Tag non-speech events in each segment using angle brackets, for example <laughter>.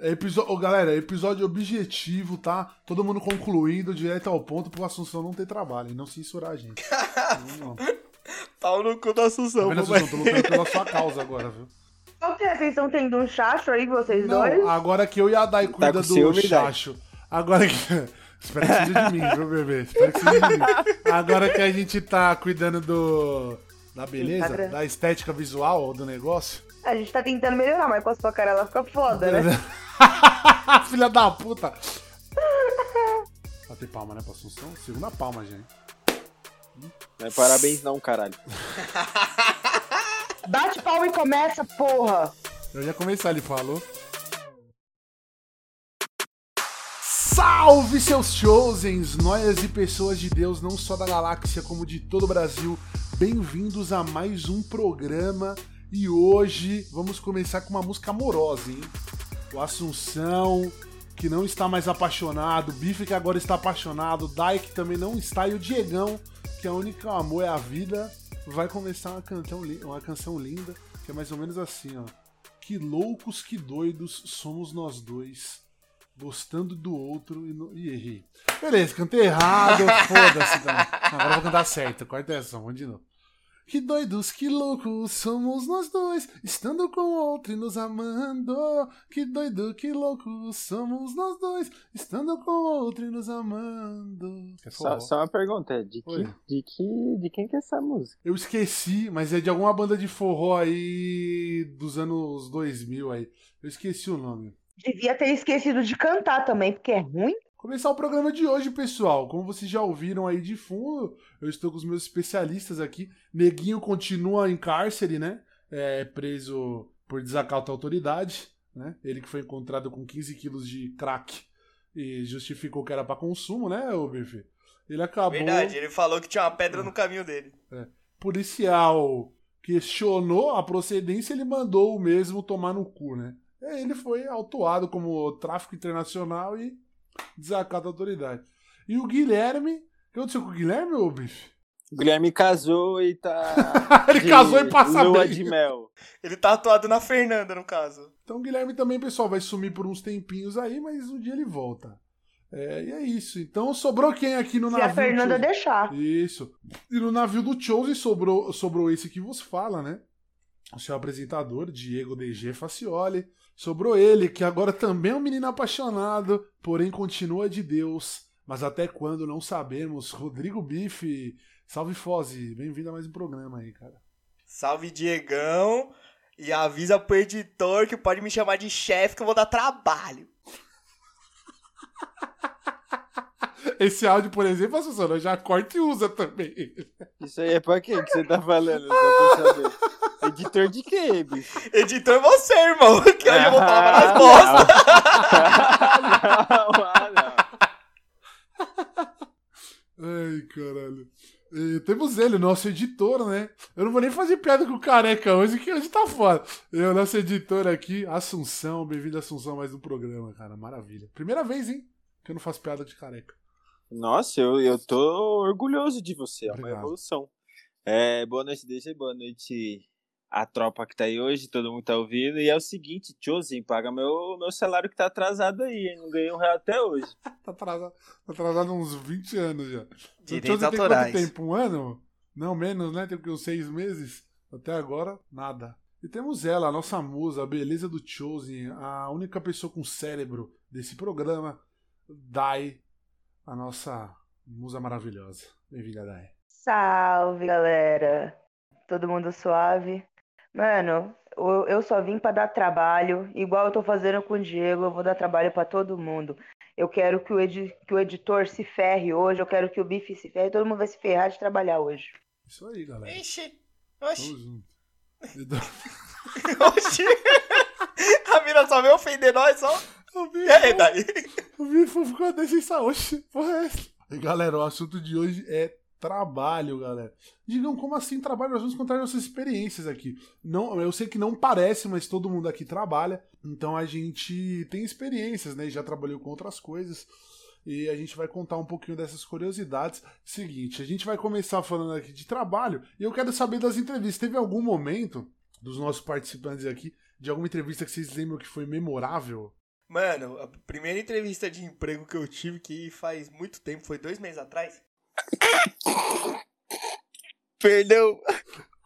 É episódio, oh, galera, episódio objetivo, tá? Todo mundo concluindo, direto ao ponto, pro Assunção não ter trabalho e não censurar a gente. não, <laughs> não. Pau no cu da Assunção, Tá Assunção? Tô lutando pela sua causa agora, viu? Qual que é? Vocês estão tendo um chacho aí, vocês Não, dois? agora que eu e a Dai cuida com do ciúme, Dai? chacho. Agora que. <laughs> Espero que seja de mim, viu, bebê? Espero que seja de mim. Agora que a gente tá cuidando do. Da beleza, Instagram. da estética visual do negócio. A gente tá tentando melhorar, mas com a sua cara ela fica foda, né? <laughs> Filha da puta! Bater palma, né, pra Assunção? Segunda palma, gente. Não é parabéns não, caralho. <laughs> Bate palma e começa, porra! Eu já começar, ele falou. Salve seus chosens, noias e pessoas de Deus, não só da galáxia, como de todo o Brasil. Bem-vindos a mais um programa e hoje vamos começar com uma música amorosa, hein? O Assunção, que não está mais apaixonado, o Bife que agora está apaixonado, o Dai que também não está e o Diegão, que a única amor é a vida, vai começar uma, cantão, li- uma canção linda, que é mais ou menos assim, ó. Que loucos, que doidos somos nós dois, gostando do outro e, no... e errei. Beleza, cantei errado, <laughs> foda-se também. Agora eu vou cantar certo, corta essa, vamos de novo. Que doidos, que loucos somos nós dois, estando com o outro e nos amando. Que doido, que louco somos nós dois, estando com o outro e nos amando. Quer Só, só uma pergunta, de que, Oi. de que, de quem que é essa música? Eu esqueci, mas é de alguma banda de forró aí dos anos 2000 aí. Eu esqueci o nome. Devia ter esquecido de cantar também, porque é ruim. Começar o programa de hoje, pessoal. Como vocês já ouviram aí de fundo, eu estou com os meus especialistas aqui. Neguinho continua em cárcere, né? É preso por desacato à autoridade, né? Ele que foi encontrado com 15 quilos de crack e justificou que era para consumo, né, ô Bife? Ele acabou. Verdade, ele falou que tinha uma pedra no caminho dele. policial questionou a procedência, ele mandou o mesmo tomar no cu, né? Aí Ele foi autuado como tráfico internacional e desacato à autoridade. E o Guilherme. O que aconteceu com o Guilherme, ô bife? O Guilherme casou e tá. <laughs> Ele de casou e passa lua bem. de mel. Ele tá atuado na Fernanda, no caso. Então o Guilherme também, pessoal, vai sumir por uns tempinhos aí, mas um dia ele volta. É, e é isso. Então sobrou quem aqui no Se navio? a Fernanda Chosen? deixar. Isso. E no navio do Chosen sobrou, sobrou esse que vos fala, né? O seu apresentador, Diego DG Facioli. Sobrou ele, que agora também é um menino apaixonado, porém continua de Deus. Mas até quando não sabemos. Rodrigo Bife. Salve Foze. Bem-vindo a mais um programa aí, cara. Salve, Diegão. E avisa pro editor que pode me chamar de chefe que eu vou dar trabalho. <laughs> Esse áudio, por exemplo, Assunção, já corta e usa também. Isso aí é pra quem que você tá falando? Editor de quê, bicho? Editor você, irmão, <laughs> que hoje eu vou falar Ah, nas bosta. não, <laughs> ah, não. Ai, caralho. E temos ele, nosso editor, né? Eu não vou nem fazer piada com o careca hoje, que hoje tá foda. E o nosso editor aqui, Assunção. Bem-vindo, Assunção, a mais um programa, cara. Maravilha. Primeira vez, hein? Que eu não faço piada de careca. Nossa, eu, eu tô orgulhoso de você, é uma Obrigado. evolução. É, boa noite, deixa boa noite a tropa que tá aí hoje, todo mundo tá ouvindo. E é o seguinte, Chosen, paga meu, meu salário que tá atrasado aí, hein? Não ganhei um real até hoje. <laughs> Tá atrasado, tá atrasado uns 20 anos já. Direitos Então, você tem autorais. quanto tempo? Um ano? Não, menos, né? Tem que uns seis meses. Até agora, nada. E temos ela, a nossa musa, a beleza do Chosen, a única pessoa com cérebro desse programa, Dai, a nossa musa maravilhosa. Bem-vinda, Dai. Salve, galera. Todo mundo suave? Mano, eu só vim pra dar trabalho, igual eu tô fazendo com o Diego, eu vou dar trabalho pra todo mundo. Eu quero que o, edi- que o editor se ferre hoje, eu quero que o Bife se ferre, todo mundo vai se ferrar de trabalhar hoje. Isso aí, galera. Ixi, Tamo <laughs> oxi, junto. <laughs> Oxi. A mina só veio ofender nós, só. <laughs> O E aí, o Bifo ficou desse saúde. Porra, é galera, o assunto de hoje é trabalho, galera. Digam como assim trabalho? Nós vamos contar nossas experiências aqui. Não, eu sei que não parece, mas todo mundo aqui trabalha. Então a gente tem experiências, né? Já trabalhou com outras coisas. E a gente vai contar um pouquinho dessas curiosidades. Seguinte, a gente vai começar falando aqui de trabalho. E eu quero saber das entrevistas. Teve algum momento dos nossos participantes aqui, de alguma entrevista que vocês lembram que foi memorável? Mano, a primeira entrevista de emprego que eu tive, que faz muito tempo, foi dois meses atrás. <laughs> Perdão.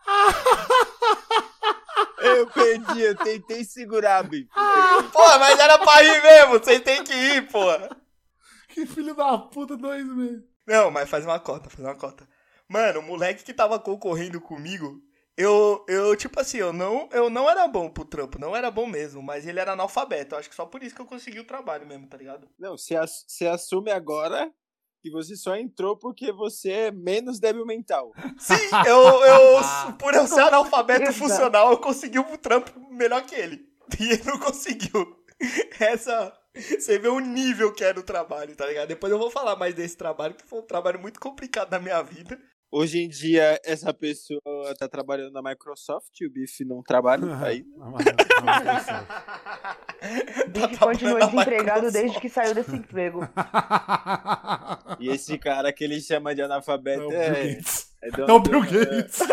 <laughs> eu perdi, eu tentei segurar, bicho. <laughs> Pô, mas era pra ir mesmo, vocês têm que ir, pô. Que filho da puta, dois meses. Não, mas faz uma cota, faz uma cota. Mano, o moleque que tava concorrendo comigo, eu, eu tipo assim, eu não, eu não era bom pro trampo, não era bom mesmo, mas ele era analfabeto. Eu acho que só por isso que eu consegui o trabalho mesmo, tá ligado? Não, você, ass- você assume agora que você só entrou porque você é menos débil mental. <laughs> Sim, eu, eu por eu ser analfabeto funcional, eu consegui um trampo melhor que ele. E ele não conseguiu. <laughs> Essa. Você vê o nível que era o trabalho, tá ligado? Depois eu vou falar mais desse trabalho, que foi um trabalho muito complicado na minha vida. Hoje em dia, essa pessoa tá trabalhando na Microsoft e o Biff não trabalha. Aí, <laughs> Bife Tá continua trabalhando na desempregado Microsoft. desde que saiu desse emprego. <laughs> e esse cara que ele chama de É analfabeto o Bill é. Gates. É, É dono o Bill Gates. <laughs>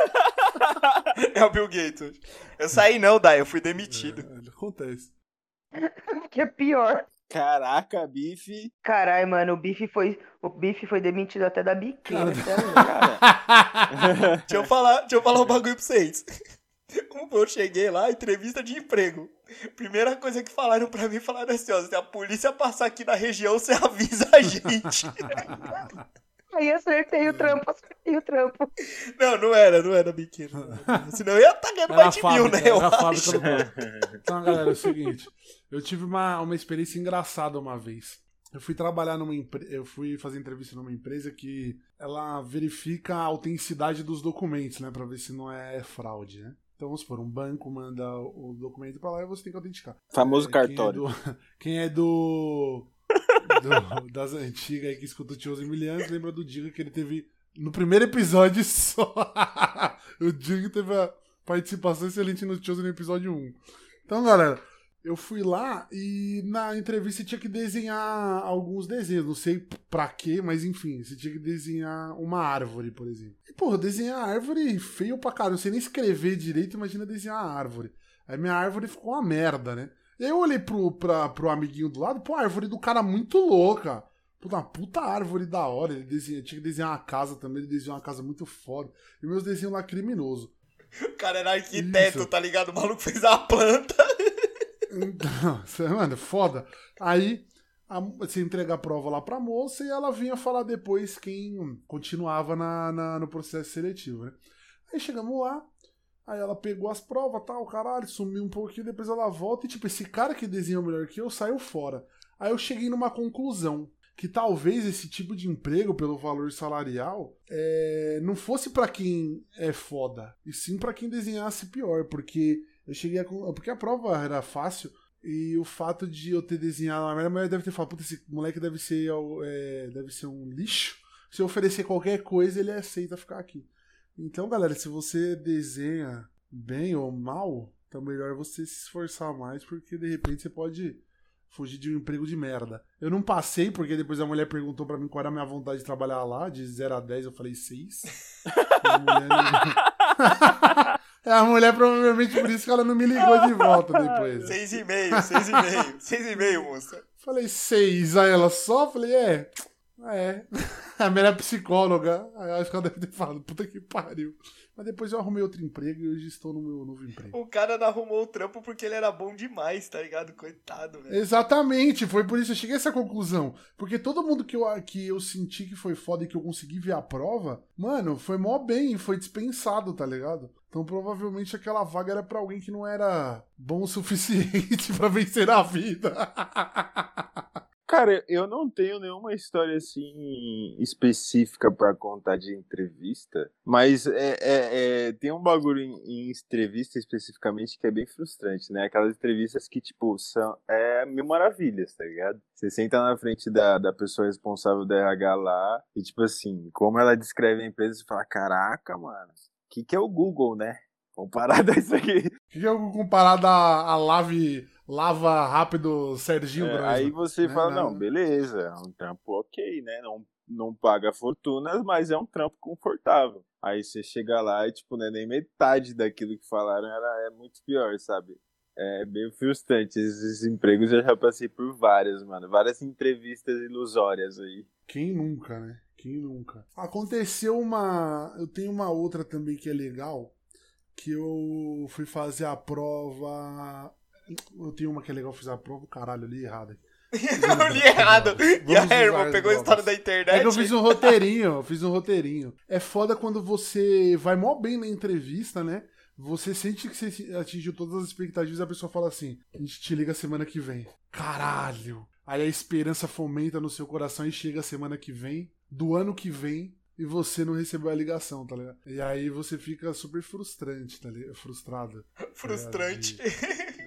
É o Bill Gates. Eu saí não, Dai, eu fui demitido. É, acontece. Que é pior. Caraca, Biff. Caralho, mano, o Bife foi. O Bife foi demitido até da biqueira. Cara. Cara, <laughs> Deixa eu falar, deixa eu falar um bagulho pra vocês. Eu cheguei lá, entrevista de emprego. Primeira coisa que falaram pra mim, falaram assim, ó, se a polícia passar aqui na região, você avisa a gente. <laughs> Aí acertei o trampo, acertei o trampo. não, não era, não era biqueira. <laughs> Senão eu ia estar ganhando Era a mais de mil, né? Eu era fábrica acho. do. Então, galera, é o seguinte. Eu tive uma, uma experiência engraçada uma vez. Eu fui trabalhar numa empresa. Eu fui fazer entrevista numa empresa que ela verifica a autenticidade dos documentos, né? Pra ver se não é fraude, né? Então, vamos supor, um banco manda o documento pra lá e você tem que autenticar. famoso É, cartório. <laughs> Quem é do. Quem é do, do- <laughs> das antigas aí que escuta o Tioso Emiliano, lembra do Diga que ele teve. No primeiro episódio <laughs> só. o Diga teve a participação excelente no Tioso no episódio 1. Então, galera, eu fui lá e na entrevista tinha que desenhar alguns desenhos. Não sei pra quê, mas enfim, você tinha que desenhar uma árvore, por exemplo. E, porra, desenhar árvore feio pra caralho. Não sei nem escrever direito, imagina desenhar árvore. Aí minha árvore ficou uma merda, né? Eu olhei pro, pra, pro amiguinho do lado, pô, a árvore do cara muito louca. Puta, uma puta árvore da hora. Ele desenha, tinha que desenhar uma casa também, ele desenhou uma casa muito foda. E meus desenhos lá criminoso. O cara era arquiteto, Isso. tá ligado? O maluco fez a planta. Então, <laughs> mano, foda. Aí a- você entrega a prova lá pra moça e ela vinha falar depois quem continuava na, na- no processo seletivo, né? Aí chegamos lá, aí ela pegou as provas, tal, caralho, sumiu um pouquinho, depois ela volta e, tipo, esse cara que desenhou melhor que eu saiu fora. Aí eu cheguei numa conclusão. Que talvez esse tipo de emprego, pelo valor salarial, é, não fosse pra quem é foda, e sim pra quem desenhasse pior, porque eu cheguei a. Porque a prova era fácil, e o fato de eu ter desenhado a mulher deve ter falado, puta, esse moleque deve ser, é, deve ser um lixo. Se eu oferecer qualquer coisa, ele aceita ficar aqui. Então, galera, se você desenha bem ou mal, então melhor você se esforçar mais, porque de repente você pode fugir de um emprego de merda. Eu não passei, porque depois a mulher perguntou pra mim qual era a minha vontade de trabalhar lá, de 0 a 10, eu falei 6. <laughs> a mulher não... <laughs> É, a mulher provavelmente por isso que ela não me ligou de volta depois. Seis e meio, seis e meio, seis e meio, moça. Falei, seis. Aí ela só, falei, é. É. <laughs> A minha era psicóloga. Acho que ela deve ter falado, puta que pariu. Mas depois eu arrumei outro emprego e hoje estou no meu novo emprego. O cara não arrumou o trampo porque ele era bom demais, tá ligado? Coitado, velho. Exatamente, foi por isso que eu cheguei a essa conclusão. Porque todo mundo que eu, que eu senti que foi foda e que eu consegui ver a prova, mano, foi mó bem, foi dispensado, tá ligado? Então provavelmente aquela vaga era pra alguém que não era bom o suficiente <laughs> pra vencer a vida. <laughs> Cara, eu não tenho nenhuma história assim específica pra contar de entrevista, mas é, é- é- tem um bagulho em, em entrevista especificamente que é bem frustrante, né? Aquelas entrevistas que, tipo, são é mil maravilhas, tá ligado? Você senta na frente da, da pessoa responsável da RH lá e, tipo assim, como ela descreve a empresa, você fala: caraca, mano, o que, que é o Google, né? Comparado a isso aqui. O que é algo comparado a, a lave, lava rápido Serginho É, Grosman? aí você né? fala, Não. não, beleza, é um trampo ok, né? Não, não paga fortunas, mas é um trampo confortável. Aí você chega lá e, tipo, não é nem metade daquilo que falaram, era, é muito pior, sabe? É meio frustrante. Esses empregos eu já passei por várias, mano. Várias entrevistas ilusórias aí. Quem nunca, né? Quem nunca? Aconteceu uma. Eu tenho uma outra também que é legal. Que eu fui fazer a prova. Eu tenho uma que é legal, fiz a prova, caralho, eu li errado. <laughs> eu li errado. e a irmã pegou a história da internet. É que eu fiz um roteirinho, eu fiz um roteirinho. É foda quando você vai mó bem na entrevista, né? Você sente que você atingiu todas as expectativas e a pessoa fala assim: a gente te liga semana que vem. Caralho! Aí a esperança fomenta no seu coração e chega a semana que vem, do ano que vem, e você não recebeu a ligação, tá ligado? E aí você fica super frustrante, tá ligado? Frustrada. <laughs> Tá frustrante.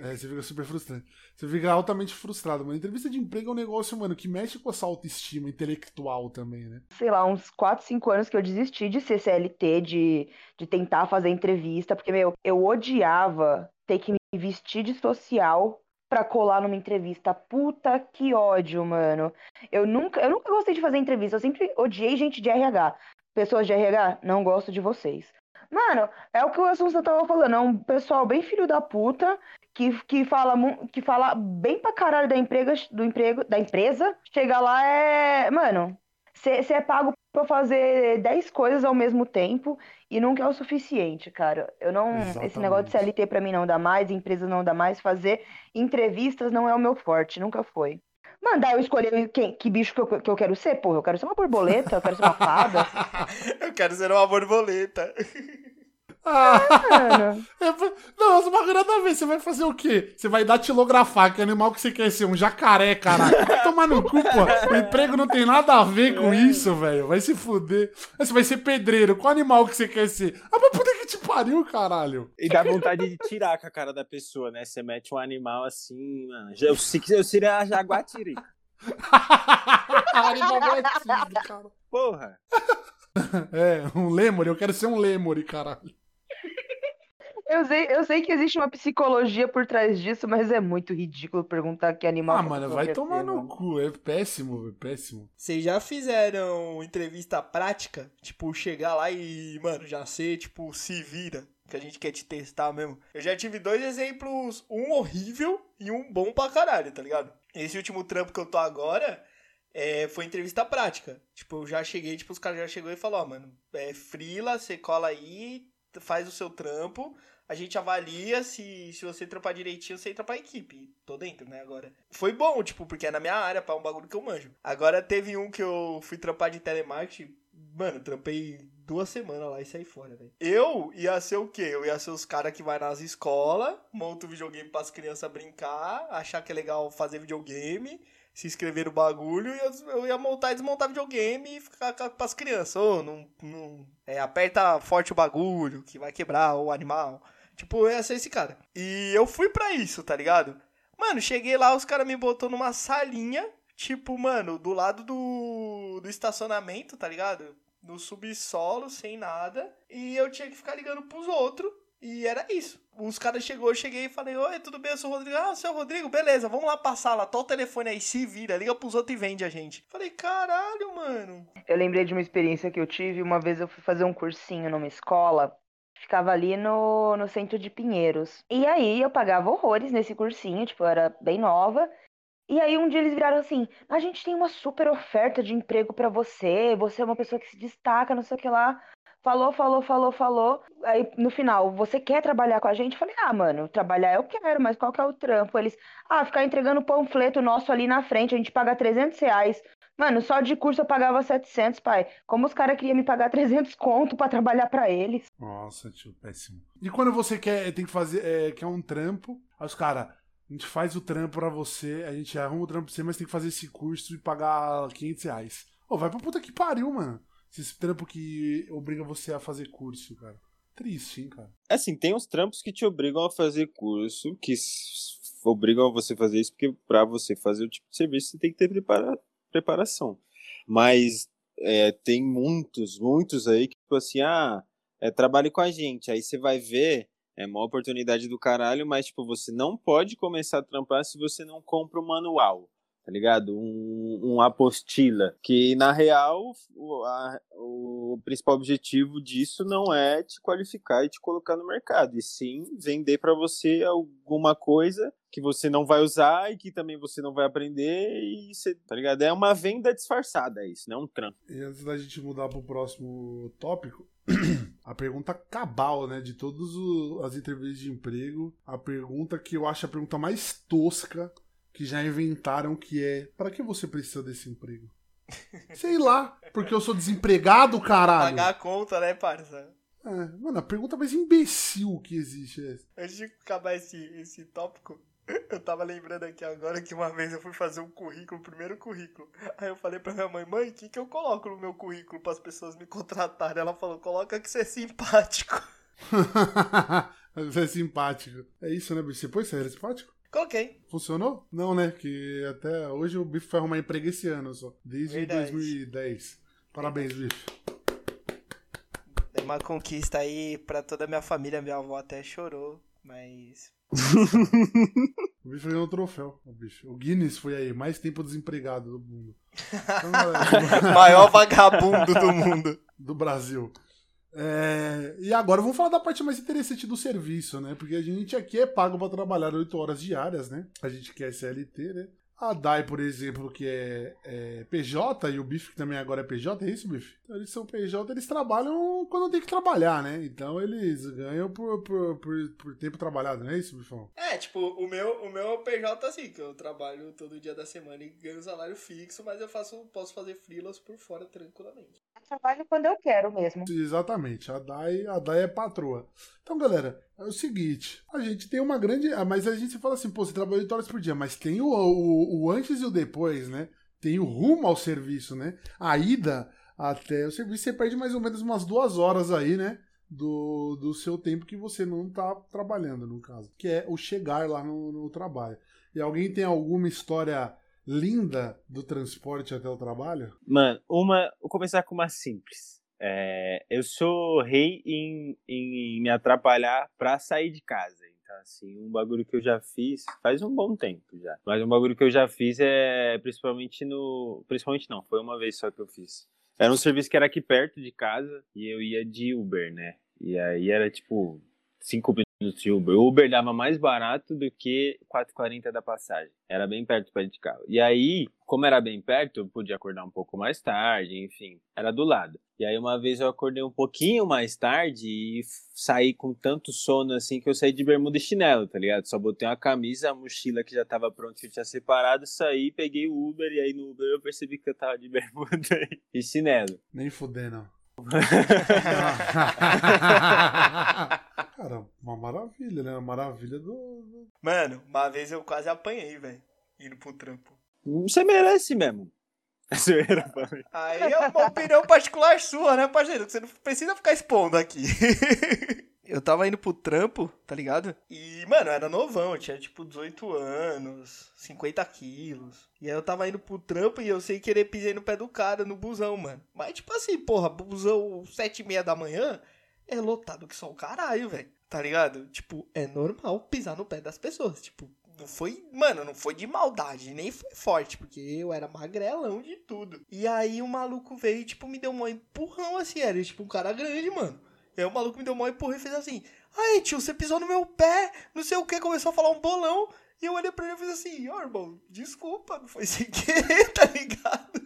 É, você fica super frustrante. Você fica altamente frustrado, mano. Entrevista de emprego é um negócio, mano, que mexe com a sua autoestima intelectual também, né? Sei lá, uns 4, 5 anos que eu desisti de ser CLT, de, de tentar fazer entrevista, porque, meu, eu odiava ter que me vestir de social pra colar numa entrevista. Puta que ódio, mano. Eu nunca, eu nunca gostei de fazer entrevista, eu sempre odiei gente de RH. Pessoas de RH, não gosto de vocês. Mano, é o que o Assunção tava falando, é um pessoal bem filho da puta que, que, fala, que fala bem pra caralho da, emprega, do emprego, da empresa. Chega lá é. Mano, você é pago pra fazer 10 coisas ao mesmo tempo e nunca é o suficiente, cara. Eu não. Exatamente. Esse negócio de CLT pra mim não dá mais, empresa não dá mais. Fazer entrevistas não é o meu forte, nunca foi. Mandar eu escolher quem, que bicho que eu, que eu quero ser? Porra, eu quero ser uma borboleta, eu quero ser uma fada. <laughs> eu quero ser uma borboleta. <laughs> Ah, é, não, as bagulho nada a ver. Você vai fazer o quê? Você vai datilografar, que animal que você quer ser? Um jacaré, caralho. Vai tomar no cu, pô. O emprego não tem nada a ver com é. isso, velho. Vai se fuder. Você vai ser pedreiro. Qual animal que você quer ser? Ah, mas puta que te pariu, caralho. E dá vontade de tirar com a cara da pessoa, né? Você mete um animal assim, mano. Eu, eu seria a jaguatiri. <laughs> animal guatiri, <laughs> cara. Porra. <laughs> É, um lemur. Eu quero ser um lemur, caralho. Eu sei, eu sei que existe uma psicologia por trás disso, mas é muito ridículo perguntar que animal. Ah, mano, vai tomar no mano. cu. É péssimo, é péssimo. Vocês já fizeram entrevista prática? Tipo, chegar lá e, mano, já ser, tipo, se vira. Que a gente quer te testar mesmo. Eu já tive dois exemplos, um horrível e um bom pra caralho, tá ligado? Esse último trampo que eu tô agora é, foi entrevista prática. Tipo, eu já cheguei, tipo, os caras já chegou e falou, ó, mano, é frila, você cola aí, faz o seu trampo a gente avalia se, se você trampar direitinho, você entra pra equipe. Tô dentro, né, agora. Foi bom, tipo, porque é na minha área, pra um bagulho que eu manjo. Agora teve um que eu fui trampar de telemarketing. Mano, trampei duas semanas lá e saí fora, velho. Eu ia ser o quê? Eu ia ser os caras que vai nas escolas, monta o videogame pras crianças brincar, achar que é legal fazer videogame se inscrever no bagulho e eu, ia montar e desmontar videogame e ficar com as crianças. Ô, oh, não, não é, aperta forte o bagulho que vai quebrar o animal. Tipo, eu ia ser esse cara. E eu fui pra isso, tá ligado? Mano, cheguei lá, os caras me botou numa salinha, tipo, mano, do lado do, do estacionamento, tá ligado? No subsolo, sem nada. E eu tinha que ficar ligando pros outros. E era isso. Os caras chegou, eu cheguei e falei, oi, tudo bem? Eu sou o Rodrigo. Ah, seu Rodrigo, beleza, vamos lá passar lá. Tô o telefone aí, se vira, liga pros outros e vende a gente. Falei, caralho, mano. Eu lembrei de uma experiência que eu tive. Uma vez eu fui fazer um cursinho numa escola Ficava ali no, no centro de Pinheiros. E aí eu pagava horrores nesse cursinho, tipo, eu era bem nova. E aí um dia eles viraram assim: a gente tem uma super oferta de emprego para você, você é uma pessoa que se destaca, não sei o que lá. Falou, falou, falou, falou. Aí no final, você quer trabalhar com a gente? Eu falei, ah, mano, trabalhar eu quero, mas qual que é o trampo? Eles, ah, ficar entregando panfleto nosso ali na frente, a gente paga 300 reais. Mano, só de curso eu pagava 700, pai. Como os caras queriam me pagar 300 conto para trabalhar para eles? Nossa, tio, péssimo. E quando você quer, tem que fazer, é, quer um trampo, aí os caras, a gente faz o trampo pra você, a gente arruma o trampo pra você, mas tem que fazer esse curso e pagar 500 reais. Ô, vai pra puta que pariu, mano. Esse trampo que obriga você a fazer curso, cara. Triste, hein, cara. É assim, tem uns trampos que te obrigam a fazer curso, que obrigam você a fazer isso, porque pra você fazer o tipo de serviço, você tem que ter preparado preparação. Mas é, tem muitos, muitos aí que, tipo assim, ah, é, trabalhe com a gente. Aí você vai ver, é uma oportunidade do caralho, mas, tipo, você não pode começar a trampar se você não compra o manual, tá ligado? Um, um apostila. Que, na real, o, a, o principal objetivo disso não é te qualificar e te colocar no mercado, e sim vender para você alguma coisa que você não vai usar e que também você não vai aprender e você, tá ligado? É uma venda disfarçada isso, não é um trampo. E antes da gente mudar pro próximo tópico, <clears throat> a pergunta cabal, né, de todas as entrevistas de emprego, a pergunta que eu acho a pergunta mais tosca que já inventaram, que é: para que você precisa desse emprego? Sei lá, porque eu sou desempregado, caralho. Pagar a conta, né, parça? É, mano, a pergunta mais imbecil que existe é essa. Antes de acabar esse, esse tópico, <laughs> eu tava lembrando aqui agora que uma vez eu fui fazer um currículo, o primeiro currículo. Aí eu falei pra minha mãe, mãe, o que, que eu coloco no meu currículo para as pessoas me contratarem? Ela falou, coloca que você é simpático. <laughs> você é simpático. É isso, né, bicho? Você pôs, você era simpático? Coloquei. Funcionou? Não, né? Que até hoje o Bife foi arrumar emprego esse ano só. Desde Verdade. 2010. Parabéns, Bife. É uma conquista aí pra toda a minha família. Minha avó até chorou, mas. <laughs> o bicho ganhou um troféu, o bicho. O Guinness foi aí, mais tempo desempregado do mundo. <laughs> Então, Maior vagabundo do mundo. <laughs> Do Brasil. É, e agora vamos falar da parte mais interessante do serviço, né? Porque a gente aqui é pago para trabalhar 8 horas diárias, né? A gente quer CLT, né? A DAI, por exemplo, que é, é, PJ, e o BIF, que também agora é PJ, é isso, BIF? Então, eles são PJ, eles trabalham quando tem que trabalhar, né? Então eles ganham por, por, por, por tempo trabalhado, não é isso, Bifão? É, tipo, o meu, o meu é PJ assim, que eu trabalho todo dia da semana e ganho salário fixo, mas eu faço, posso fazer freelas por fora tranquilamente. Trabalho quando eu quero mesmo. Exatamente, a DAI, a DAI é patroa. Então, galera, é o seguinte, a gente tem uma grande. Ah, mas a gente fala assim, pô, você trabalha 8 horas por dia, mas tem o, o, o antes e o depois, né? Tem o rumo ao serviço, né? A ida até o serviço, você perde mais ou menos umas duas horas aí, né? Do, do seu tempo que você não tá trabalhando, no caso. Que é o chegar lá no, no trabalho. E alguém tem alguma história linda do transporte até o trabalho? Mano, uma. Vou começar com uma simples. É, eu sou rei em, em me atrapalhar pra sair de casa. Então, assim, um bagulho que eu já fiz faz um bom tempo já. Mas um bagulho que eu já fiz é principalmente no. Principalmente não, foi uma vez só que eu fiz. Era um serviço que era aqui perto de casa e eu ia de Uber, né? E aí era tipo cinco de Uber. O Uber dava mais barato do que 4,40 da passagem. Era bem perto para de carro. E aí, como era bem perto, eu podia acordar um pouco mais tarde, enfim, era do lado. E aí uma vez eu acordei um pouquinho mais tarde e saí com tanto sono assim que eu saí de bermuda e chinelo, tá ligado? Só botei uma camisa, a mochila que já tava pronta que eu tinha separado, saí, peguei o Uber e aí no Uber eu percebi que eu tava de <laughs> bermuda e chinelo. Nem fudendo. <laughs> Cara, uma maravilha, né? Uma maravilha do. Mano, uma vez eu quase apanhei, velho. Indo pro trampo. Você merece mesmo. Aí é uma opinião particular sua, né, parceiro? Você não precisa ficar expondo aqui. <laughs> eu tava indo pro trampo, tá ligado? E, mano, eu era novão, eu tinha tipo 18 anos, 50 quilos. E aí eu tava indo pro trampo e eu sei querer pisei no pé do cara no busão, mano. Mas, tipo assim, porra, busão 7 e meia da manhã é lotado que só o caralho, velho. Tá ligado? Tipo, é normal pisar no pé das pessoas. Tipo, não foi, mano, não foi de maldade, nem foi forte, porque eu era magrelão de tudo. E aí o maluco veio e, tipo, me deu um empurrão assim, era tipo um cara grande, mano. E aí o maluco me deu um empurrão e fez assim: Aí, tio, você pisou no meu pé, não sei o que, começou a falar um bolão. E eu olhei pra ele e fiz assim: Ó, oh, irmão, desculpa, não foi sem querer, <laughs> tá ligado?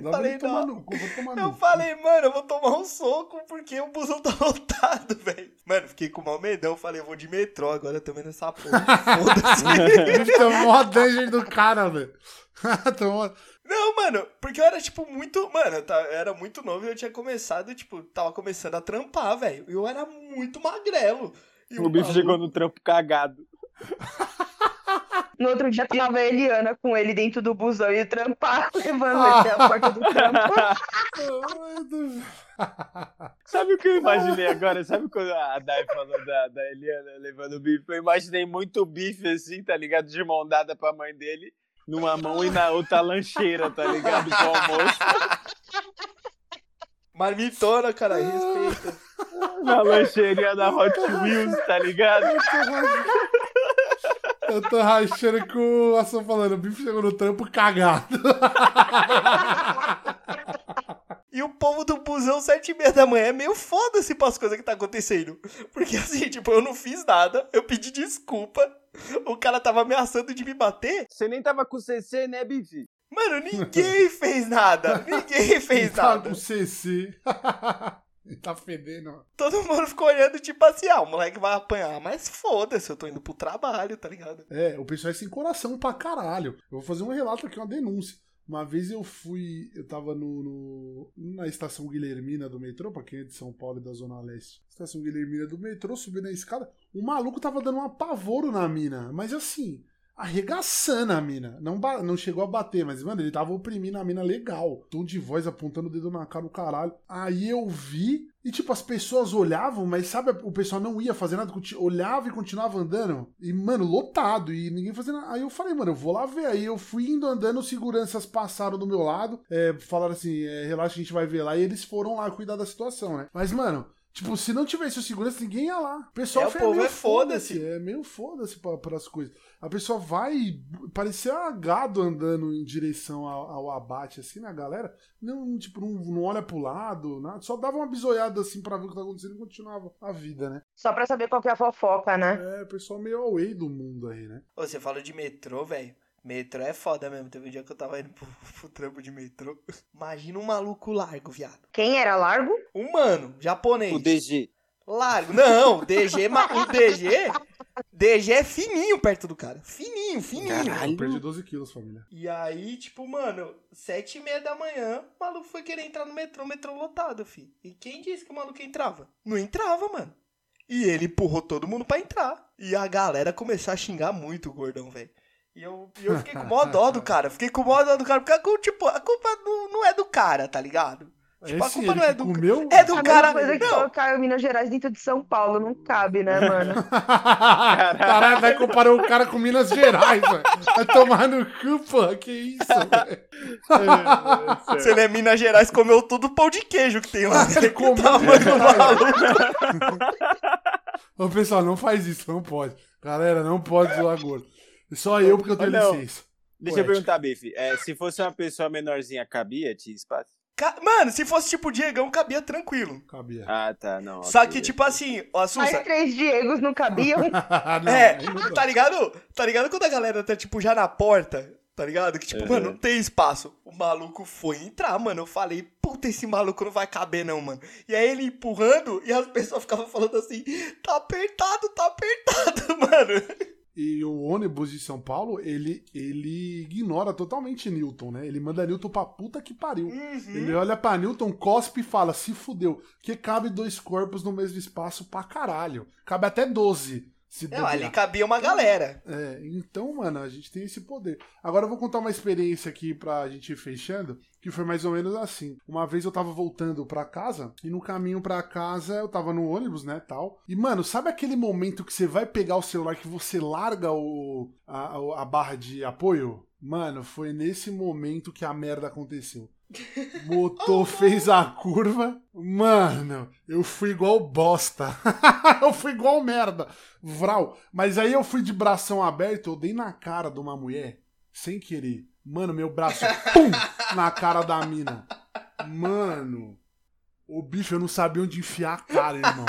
Não falei, não. Cu, eu falei, mano, eu vou tomar um soco porque o busão tá <laughs> lotado, velho. Mano, fiquei com mal medão. Falei, eu vou de metrô agora também nessa porra. <laughs> Foda-se. Tomou a danger do cara, velho. <laughs> Tomou. Não, mano, porque eu era, tipo, muito. Mano, eu era muito novo e eu tinha começado, tipo, tava começando a trampar, velho. Eu era muito magrelo. E o, o bicho chegou no trampo cagado. No outro dia tava a Eliana com ele dentro do busão e trampar, <laughs> levando ele até a porta do trampo. <laughs> Sabe o que eu imaginei agora? Sabe quando a Dai falou da, da Eliana levando o bife? Eu imaginei muito bife assim, tá ligado? De mão dada pra mãe dele, numa mão e na outra lancheira, tá ligado? Com o almoço. <laughs> Marmitona, cara, respeita. Na lancheirinha da Hot Wheels, tá ligado? Eu tô rachando com o Ação falando, o bife chegou no trampo cagado. <laughs> E o povo do busão sete e meia da manhã é meio foda-se pras coisas que tá acontecendo. Porque assim, tipo, eu não fiz nada, eu pedi desculpa, o cara tava ameaçando de me bater. Você nem tava com CC, né, Bifi? Mano, ninguém fez nada. Ninguém <laughs> fez Tá nada. com CC. <laughs> <laughs> Tá fedendo. Todo mundo ficou olhando, tipo assim, ah, o moleque vai apanhar. Mas foda-se, eu tô indo pro trabalho, tá ligado? É, o pessoal é sem coração pra caralho. Eu vou fazer um relato aqui, uma denúncia. Uma vez eu fui, eu tava no, no- na estação Guilhermina do metrô, pra quem é de São Paulo e da Zona Leste. Estação Guilhermina do metrô, subindo a escada, o maluco tava dando um apavoro na mina, mas assim, arregaçando a mina. Não, não chegou a bater, mas, mano, ele tava oprimindo a mina legal. Tom de voz apontando o dedo na cara do caralho. Aí eu vi, e tipo, as pessoas olhavam, mas sabe, o pessoal não ia fazer nada, olhava e continuava andando. E, mano, lotado, e ninguém fazendo nada. Aí eu falei, mano, eu vou lá ver. Aí eu fui indo andando, seguranças passaram do meu lado, é, falaram assim, é, relaxa, a gente vai ver lá. E eles foram lá cuidar da situação, né? Mas, mano. Tipo, se não tivesse o segurança, ninguém ia lá. O pessoal É, o foi povo meio é foda-se. É meio foda-se pra, pras coisas. A pessoa vai parecer um gado andando em direção ao, ao abate, assim, na galera. Não, tipo, não, não olha pro lado, nada. Só dava uma bisoiada assim pra ver o que tá acontecendo e continuava a vida, né? Só pra saber qual que é a fofoca, né? É, o pessoal meio away do mundo aí, né? Ô, Você falou de metrô, velho. Metrô é foda mesmo. Teve um dia que eu tava indo pro, <laughs> pro trampo de metrô. Imagina um maluco largo, viado. Quem era largo? Um mano, japonês. O DG. Largo. Não, o DG, ma- o DG. DG é fininho perto do cara. Fininho, fininho. Caralho. Eu perdi 12 quilos, família. E aí, tipo, mano, sete e meia da manhã, o maluco foi querer entrar no metrô, metrô lotado, fi. E quem disse que o maluco entrava? Não entrava, mano. E ele empurrou todo mundo pra entrar. E a galera começou a xingar muito o gordão, velho. E eu, e eu fiquei com mó dó do cara. Fiquei com mó dó do cara. Porque, tipo, a culpa não, não é do cara, tá ligado? Tipo, a Esse culpa ele não é do- comeu? É do a cara. mesma coisa que colocar o Minas Gerais dentro de São Paulo. Não cabe, né, mano? <laughs> Caralho, vai comparar o cara com Minas Gerais, velho. Vai tomar no cu, pô. Que isso, velho. se ele é Minas Gerais, comeu todo o pão de queijo que tem lá. Ele <laughs> comeu Tamanho maluco. Ô, pessoal, não faz isso, não pode. Galera, não pode zoar gordo. Só eu, porque eu tenho não. licença. Deixa eu perguntar, Bifi. É, se fosse uma pessoa menorzinha, cabia? Tinha espaço? Ca- Mano, se fosse tipo o Diegão, cabia tranquilo. Cabia. Ah, tá, não. Só ok. que, tipo assim, ó, Aí Sussa, três Diegos não cabiam. <laughs> não, é, aí não dá. tá ligado? Tá ligado quando a galera tá, tipo, já na porta, tá ligado? Que, tipo, Uhum. mano, não tem espaço. O maluco foi entrar, mano. Eu falei, puta, esse maluco não vai caber, não, mano. E aí ele empurrando e as pessoas ficavam falando assim, tá apertado, tá apertado, <laughs> mano. E o ônibus de São Paulo, ele, ele ignora totalmente Newton, né? Ele manda Newton pra puta que pariu. Uhum. Ele olha pra Newton, cospe e fala: se fudeu. Que cabe dois corpos no mesmo espaço pra caralho. Cabe até 12. Se Não, bobear. ali cabia uma galera. É, então, mano, a gente tem esse poder. Agora eu vou contar uma experiência aqui pra gente ir fechando, que foi mais ou menos assim. Uma vez eu tava voltando pra casa, e no caminho pra casa eu tava no ônibus, né, tal. E, mano, sabe aquele momento que você vai pegar o celular, que você larga o, a, a barra de apoio? Mano, foi nesse momento que a merda aconteceu. <laughs> Motor fez a curva. Mano, eu fui igual bosta. <laughs> eu fui igual merda. Vral. Mas aí eu fui de bração aberto, eu dei na cara de uma mulher, sem querer. Mano, meu braço, pum, na cara da mina. Mano, o bicho, eu não sabia onde enfiar a cara, irmão.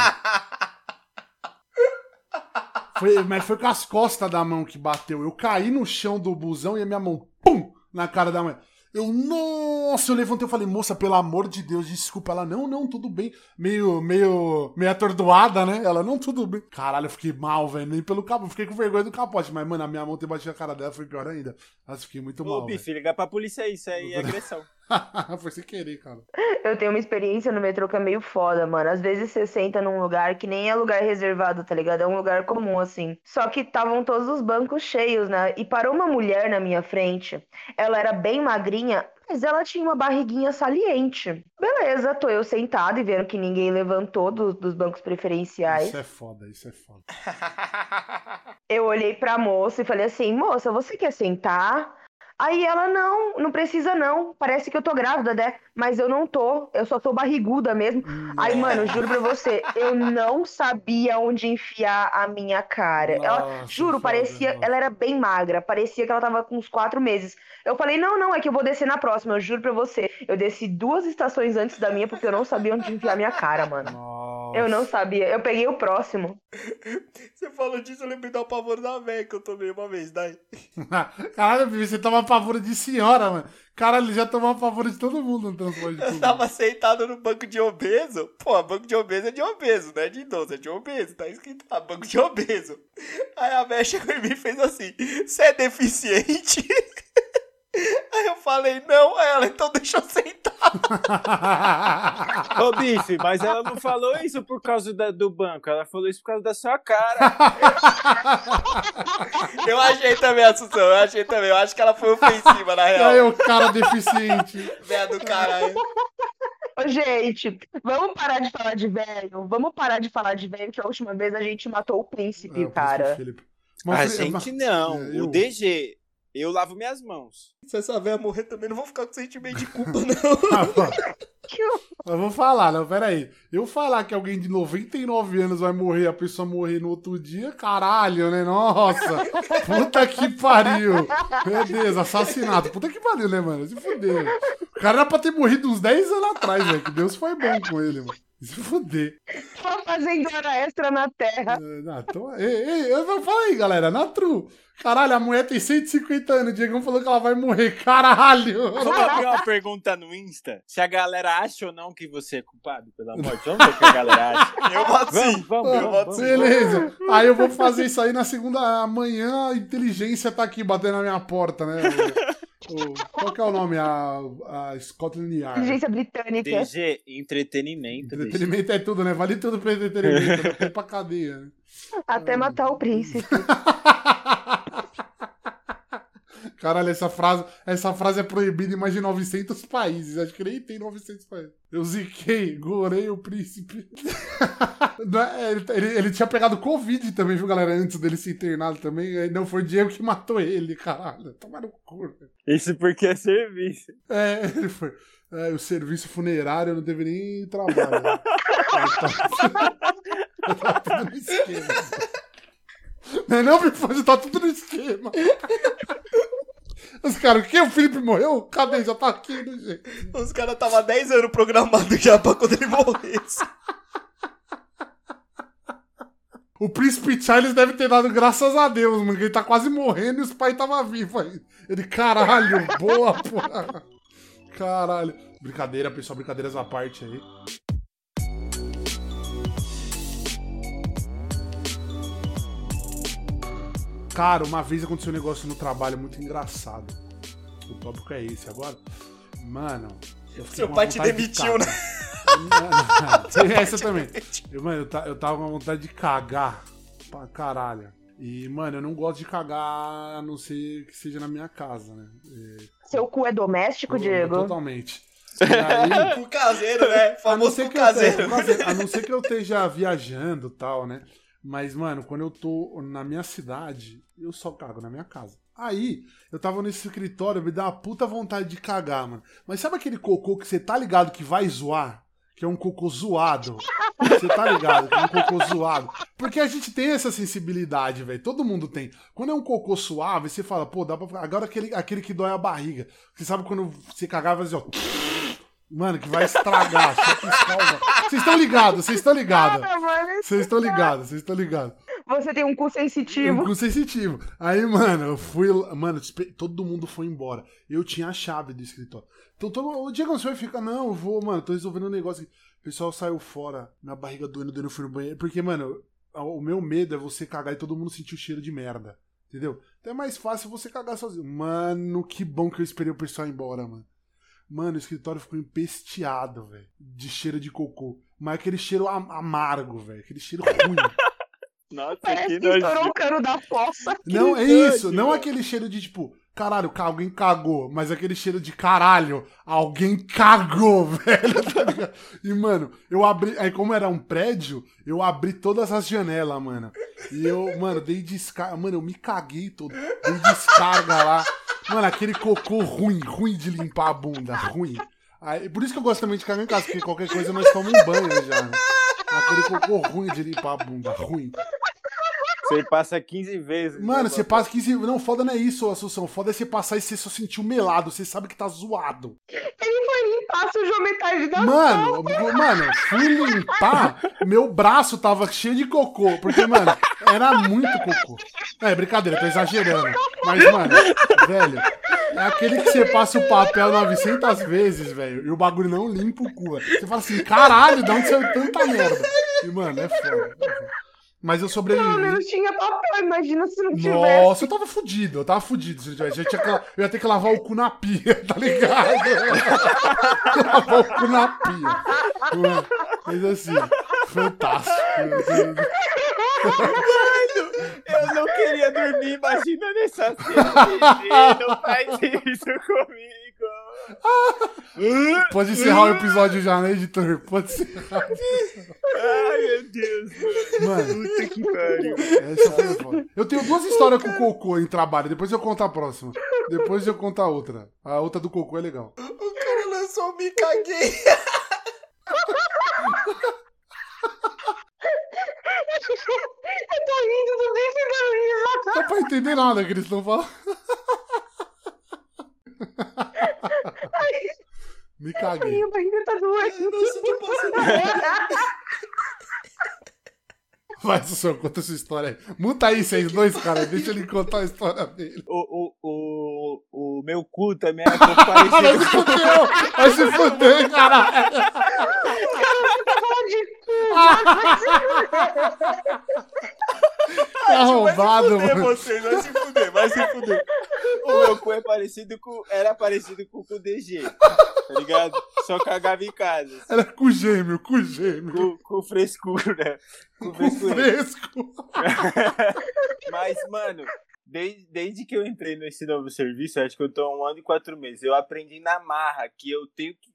Foi, mas foi com as costas da mão que bateu. Eu caí no chão do busão e a minha mão, pum, na cara da mulher. Eu, nossa, eu levantei e falei, moça, pelo amor de Deus, desculpa. Ela, não, não, tudo bem. Meio, meio, meio atordoada, né? Ela, não, tudo bem. Caralho, eu fiquei mal, velho. Nem pelo capô, fiquei com vergonha do capote. Mas, mano, a minha mão ter batido a cara dela foi pior ainda. Mas fiquei muito Ô, mal. velho. Bifi, ligar pra polícia aí, isso aí é agressão. <laughs> <laughs> foi sem querer, cara. Eu tenho uma experiência no metrô que é meio foda, mano. Às vezes você senta num lugar que nem é lugar reservado, tá ligado? É um lugar comum, assim. Só que estavam todos os bancos cheios, né? E parou uma mulher na minha frente. Ela era bem magrinha, mas ela tinha uma barriguinha saliente. Beleza, tô eu sentada e vendo que ninguém levantou dos, dos bancos preferenciais. Isso é foda, isso é foda. <laughs> Eu olhei pra moça e falei assim: moça, você quer sentar? Aí ela, não, não precisa não. Parece que eu tô grávida, né? Mas eu não tô. Eu só tô barriguda mesmo. Aí, mano, juro pra você, eu não sabia onde enfiar a minha cara. ela, Nossa, juro, foda, parecia. Ela era bem magra. Parecia que ela tava com uns quatro meses. Eu falei, não, não, é que eu vou descer na próxima. Eu juro pra você. Eu desci duas estações antes da minha porque eu não sabia onde enfiar a minha cara, mano. Nossa. Eu não sabia. Eu peguei o próximo. Você falou disso, eu lembrei da pavor da véia que eu tomei uma vez, daí. <laughs> Caralho, você toma pavor de senhora, mano. Caralho, já tomou pavor de todo mundo no transporte <laughs> Eu público. tava sentado no banco de obeso. Pô, banco de obeso é de obeso, não é de idoso, é de obeso. Tá escrito lá, banco de obeso. Aí a véia chegou em mim e fez assim: Você é deficiente? <laughs> Aí eu falei, não, aí ela, então deixa eu sentar. Ô, bife, mas ela não falou isso por causa da- do banco, ela falou isso por causa da sua cara. Eu achei também, Assunção, eu achei também. Eu acho que ela foi ofensiva, na real. o cara deficiente. Véia do caralho. Ô, gente, vamos parar de falar de velho. Vamos parar de falar de velho, que a última vez a gente matou o príncipe, É, o cara. príncipe Felipe. A Mas, gente não, É, eu- o DG. Eu lavo minhas mãos. Se essa véia morrer também, não vou ficar com sentimento de culpa, <laughs> não. Ah, pô. Eu vou falar, não, pera aí. Eu falar que alguém de 99 anos vai morrer, a pessoa morrer no outro dia, caralho, né? Nossa, puta que pariu. Meu Deus, assassinato. Puta que pariu, né, mano? Se fuder. O cara era pra ter morrido uns 10 anos atrás, velho. Que Deus foi bom com ele, mano. <laughs> Se fuder. Tô fazendo hora extra na terra. É, não, então, ei, ei, eu vou falar aí, galera, na true. Caralho, a mulher tem 150 anos, o Diegão falou que ela vai morrer, caralho. Vamos abrir uma pergunta no Insta? Se a galera acha ou não que você é culpado pela morte. Vamos ver o que a galera acha. <laughs> Eu boto Vamos, sim. vamos, Eu vamos, boto vamos. sim. Beleza. Aí eu vou fazer isso aí na segunda amanhã, a inteligência tá aqui batendo na minha porta, né? <laughs> O- qual que é o nome? A, a Scotland Yard. Inteligência britânica. DG, entretenimento. DG. Entretenimento é tudo, né? Vale tudo pra entretenimento, né? Até pra cadeia, né? Até matar o príncipe. <laughs> Caralho, essa frase, essa frase é proibida em mais de 900 países. Acho que nem tem 900 países. Eu ziquei, gorei o príncipe. <laughs> É, ele, ele- tinha pegado Covid também, viu, galera? Antes dele ser internado também. Não foi o Diego que matou ele, caralho. Toma no cu. Isso porque é serviço. É, ele foi. É, o serviço funerário não teve nem trabalho. né? Tá, tá tudo no esquema. Não é não, Bifante? Tá tudo no esquema. Os caras, o que? O Felipe morreu? Cadê? Já tá aqui no jeito. Os caras tava 10 anos programado já pra quando ele morresse. O príncipe Charles deve ter dado graças a Deus, mano, ele tá quase morrendo e os pais tava vivos aí. Ele, caralho, boa, porra. Caralho. Brincadeira, pessoal, brincadeiras à parte aí. Cara, uma vez aconteceu um negócio no trabalho muito engraçado. O tópico é esse agora. Mano, eu fiquei Seu pai te vontade de demitiu, né? Tem <laughs> essa também. Eu, mano, eu, ta- eu tava com vontade de cagar pra caralho. E, mano, eu não gosto de cagar a não ser que seja na minha casa, né? É, Seu cu é doméstico, Diego? Totalmente. Aí, <laughs> Cu caseiro, né? a não, Famoso ser cu que eu esteja, caseiro. caseiro, a não ser que eu esteja viajando e tal, né? Mas, mano, quando eu tô na minha cidade, eu só cago na minha casa. Aí, eu tava nesse escritório, me dá uma puta vontade de cagar, mano. Mas sabe aquele cocô que você tá ligado que vai zoar? Que é um cocô zoado. Você tá ligado? Que é um cocô zoado. Porque a gente tem essa sensibilidade, velho. Todo mundo tem. Quando é um cocô suave, você fala, pô, dá pra. Agora aquele, aquele que dói a barriga. Você sabe quando você cagava assim, ó. Mano, que vai estragar. <laughs> Vocês estão ligados, vocês estão ligados. Ah, mano, Vocês estão ligados, vocês estão ligados. Você tem um cu sensitivo. Com sensitivo. Aí, mano, eu fui. Mano, todo mundo foi embora. Eu tinha a chave do escritório. Então, todo, o Diego, você vai ficar. Não, eu vou, mano, tô resolvendo um negócio. aqui. O pessoal saiu fora, minha barriga doendo, doendo, eu fui no banheiro. Porque, mano, o meu medo é você cagar e todo mundo sentir o cheiro de merda. Entendeu? Então é mais fácil você cagar sozinho. Mano, que bom que eu esperei o pessoal ir embora, mano. Mano, o escritório ficou empesteado, velho. De cheiro de cocô. Mas aquele cheiro am- amargo, velho. Aquele cheiro ruim. <laughs> Nossa, Parece que que estourou o cano da fossa. Não, é isso. Não aquele cheiro de tipo, caralho, ca- alguém cagou. Mas aquele cheiro de caralho, alguém cagou, <laughs> velho. tá e, mano, eu abri. Aí, como era um prédio, eu abri todas as janelas, mano. E eu, mano, dei descarga. Mano, eu me caguei todo. Dei descarga lá. Mano, aquele cocô ruim, ruim de limpar a bunda, ruim. Aí, por isso que eu gosto também de cagar em casa, porque qualquer coisa nós tomamos um banho já, né? Aquele cocô ruim de limpar a bunda, ruim. Você passa 15 vezes. Mano, você passa 15. Não, foda não é isso, Assunção. Foda é você passar e você só sentir o melado. Você sabe que tá zoado. Ele foi limpar, sujou metade da Mano, mano, fui limpar, meu braço tava cheio de cocô. Porque, mano, era muito cocô. É, brincadeira, tô exagerando. Mas, mano, velho, é aquele que você passa o papel 900 vezes, velho, e o bagulho não limpa o cu. Você fala assim, caralho, de onde saiu tanta merda? E, mano, é foda. É foda. Mas eu sobrevivi. Pelo menos tinha papel, imagina se não tivesse. Nossa, eu tava fudido, eu tava fudido se não tivesse. Eu, tinha que, eu ia ter que lavar o cu na pia, tá ligado? <laughs> lavar o cu na pia. Mas assim, fantástico. Mano, eu não queria dormir, imagina nessa cena. Não faz isso comigo. <laughs> Pode encerrar o episódio já, né, editor? Pode encerrar. Ai, meu Deus, mano. Mano, Puta que pariu. essa foi foda. Eu tenho duas histórias com cocô em trabalho, depois eu conto a próxima. Depois eu conto a outra. A outra do cocô é legal. O cara lançou o Me Caguei. <laughs> Eu tô rindo do bem sem Não dá pra entender nada que eles estão falando. <laughs> Me caguei. Minha barriga tá doendo. Nossa, tipo assim. Vai, Sussurro, conta essa história aí. Muta aí vocês dois, cara. Deixa ele contar a história dele. O, o, o, o meu cu também é um pouco <laughs> parecido Vai se fudeu! Vai se fuder, caralho! Tá <laughs> arrombado, Vai se fuder, mano. vocês, vai se fuder, vai se fuder. <laughs> O meu cu é parecido com. Era parecido com o cu DG. Tá ligado? Só cagava em casa. assim, Era com gêmeo, com gêmeo. Com, com frescura. Com frescura. Fresco. <laughs> Mas, mano, desde, desde que eu entrei nesse novo serviço, acho que eu tô há um ano e quatro meses, eu aprendi na marra que eu tenho que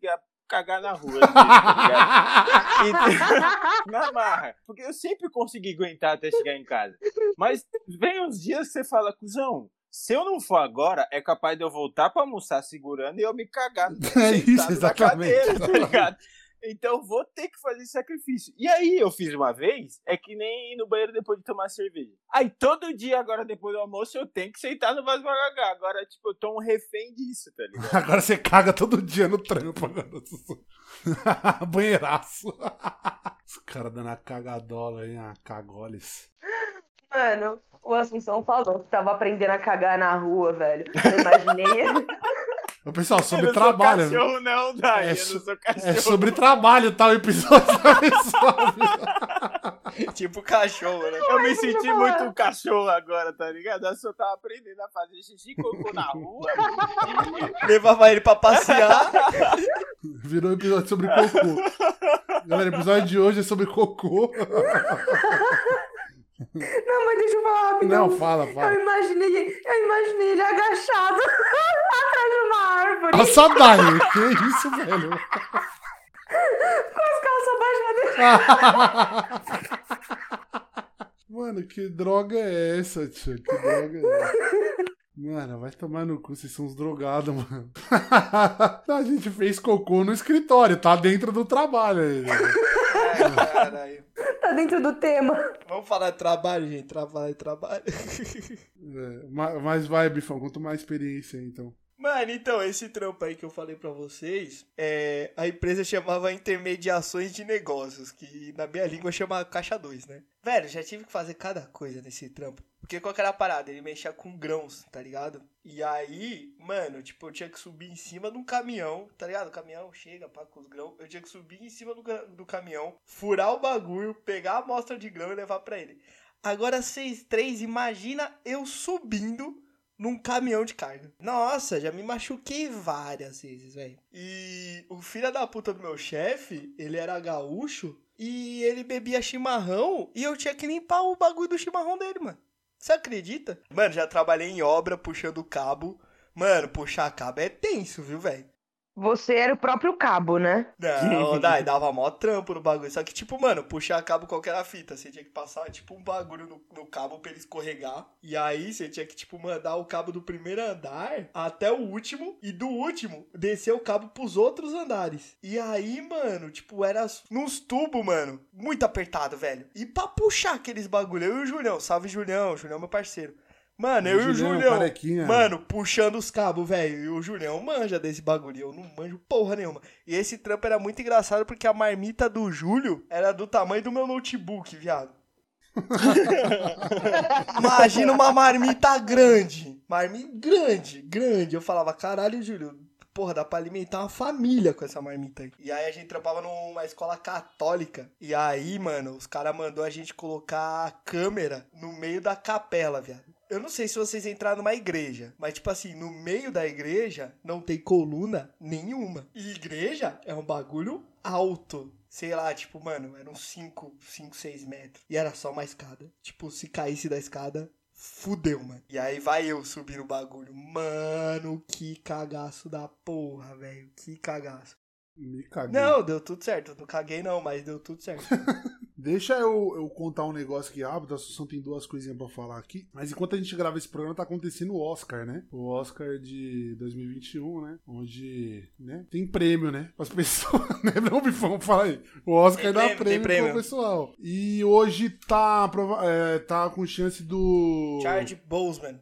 cagar na rua. vezes, tá? <laughs> E- <laughs> na marra. Porque eu sempre consegui aguentar até chegar em casa. Mas vem uns dias que você fala, cuzão. Se eu não for agora, é capaz de eu voltar pra almoçar segurando e eu me cagar. <laughs> É isso, exatamente, cadeira, tá exatamente. ligado? Então eu vou ter que fazer sacrifício. E aí eu fiz uma vez, é que nem ir no banheiro depois de tomar cerveja. Aí todo dia agora depois do almoço eu tenho que sentar no vaso pra cagar. Agora, tipo, eu tô um refém disso, tá ligado? <laughs> Agora você caga todo dia no trampo. Agora. <laughs> Banheiraço. <laughs> Os caras dando a cagadola aí, a cagoles. Mano, o Assunção falou que tava aprendendo a cagar na rua, velho. Eu imaginei. Ô, pessoal, sobre eu não trabalho. sou cachorro não, Dai. É eu so- não sou cachorro. É sobre trabalho, tá? O episódio <laughs> pessoa. Tipo cachorro, né? Eu me senti muito um cachorro agora, tá ligado? Eu só tava aprendendo a fazer xixi e cocô na rua. Levava ele pra passear. <laughs> Virou um episódio sobre cocô. Galera, o episódio de hoje é sobre cocô. <laughs> Não, mas deixa eu falar rapidão. Não, fala, Eu fala. imaginei, eu imaginei ele agachado <laughs> atrás de uma árvore, Nossa, Dai, que isso, velho? com as calças baixadas. Mano, que droga é essa, tio? Que droga é essa? Mano, vai tomar no cu, vocês são uns drogados, mano. <laughs> A gente fez cocô no escritório, tá dentro do trabalho aí. Ai. Tá dentro do tema. Vamos falar de trabalho, gente. Trabalho, trabalho. É, ma- mas vai, Bifão, conta mais experiência aí, então. Mano, então, esse trampo aí que eu falei pra vocês, é, a empresa chamava Intermediações de Negócios, que na minha língua chama Caixa 2, né? Velho, já tive que fazer cada coisa nesse trampo. Porque qual que era a parada? Ele mexia com grãos, tá ligado? E aí, mano, tipo, eu tinha que subir em cima de um caminhão, tá ligado? O caminhão chega, pá, com os grãos. Eu tinha que subir em cima do, do caminhão, furar o bagulho, pegar a amostra de grão e levar pra ele. Agora, vocês três, imagina eu subindo num caminhão de carga. Nossa, já me machuquei várias vezes, velho. E o filho da puta do meu chefe, ele era gaúcho e ele bebia chimarrão e eu tinha que limpar o bagulho do chimarrão dele, mano. Você acredita? Mano, já trabalhei em obra puxando cabo. Mano, puxar cabo é tenso, viu, velho? Você era o próprio cabo, né? Não, <laughs> daí dava mó trampo no bagulho. Só que, tipo, mano, puxar cabo qualquer era fita. Você tinha que passar, tipo, um bagulho no, no, cabo pra ele escorregar. E aí você tinha que, tipo, mandar o cabo do primeiro andar até o último. E do último, descer o cabo pros outros andares. E aí, mano, tipo, era nos tubos, mano. Muito apertado, velho. E pra puxar aqueles bagulho, eu e o Julião, salve Julião, Julião é meu parceiro. Mano, eu e o Julião, mano, puxando os cabos, velho. E o Julião manja desse bagulho. Eu não manjo porra nenhuma. E esse trampo era muito engraçado porque a marmita do Júlio era do tamanho do meu notebook, viado. <laughs> Imagina uma marmita grande. Marmita grande, grande. Eu falava, caralho, Júlio, porra, dá pra alimentar uma família com essa marmita aí. E aí a gente trampava numa escola católica. E aí, mano, os caras mandou a gente colocar a câmera no meio da capela, viado. Eu não sei se vocês entraram numa igreja, mas tipo assim, no meio da igreja não tem coluna nenhuma. E igreja é um bagulho alto. Sei lá, tipo, mano, eram 5, 5, 6 metros. E era só uma escada. Tipo, se caísse da escada, fudeu, mano. E aí vai eu subir o bagulho. Mano, que cagaço da porra, velho. Que cagaço. Me caguei. Não, deu tudo certo. Não caguei não, mas deu tudo certo. <laughs> Deixa eu, eu contar um negócio aqui rápido. A Assunção tem duas coisinhas pra falar aqui. Mas enquanto a gente grava esse programa, tá acontecendo o Oscar, né? O Oscar de 2021, né? Onde né? tem prêmio, né? As <laughs> pessoas, né? Não me vão falar aí. O Oscar tem dá prêmio, prêmio, prêmio pro pessoal. E hoje tá, é, tá com chance do. Charles Boseman.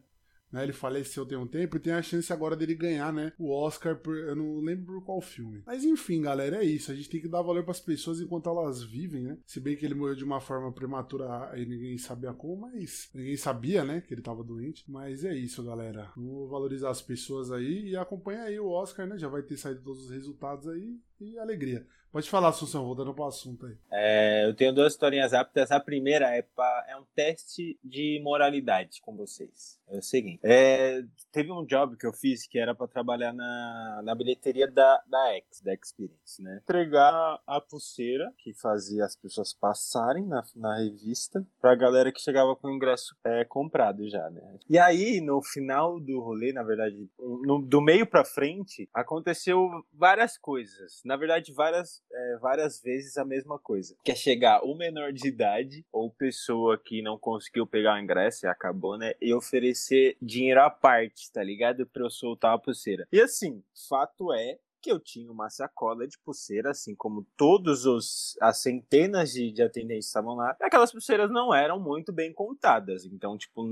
Né, ele faleceu tem um tempo e tem a chance agora dele ganhar, né? O Oscar, por, eu não lembro qual filme. Mas enfim, galera, é isso. A gente tem que dar valor para as pessoas enquanto elas vivem, né? Se bem que ele morreu de uma forma prematura e ninguém sabia como, mas ninguém sabia, né? Que ele tava doente. Mas é isso, galera. Vamos valorizar as pessoas aí e acompanha aí o Oscar, né? Já vai ter saído todos os resultados aí e alegria. Pode falar, Assunção, voltando para o assunto aí. É, eu tenho duas historinhas rápidas. A primeira é, pra, é um teste de moralidade com vocês. É o seguinte: é, teve um job que eu fiz que era para trabalhar na, na bilheteria da, da X, da Experience, né? Entregar a pulseira que fazia as pessoas passarem na, na revista pra galera que chegava com o ingresso é, comprado já, né? E aí, no final do rolê, na verdade, no, do meio pra frente, aconteceu várias coisas. Na verdade, várias é, várias vezes a mesma coisa. Que é chegar o menor de idade ou pessoa que não conseguiu pegar o ingresso e acabou, né? E oferecer dinheiro à parte, tá ligado? Pra eu soltar a pulseira. E assim, fato é que eu tinha uma sacola de pulseira, assim como todos os as centenas de, de atendentes estavam lá. Aquelas pulseiras não eram muito bem contadas, então tipo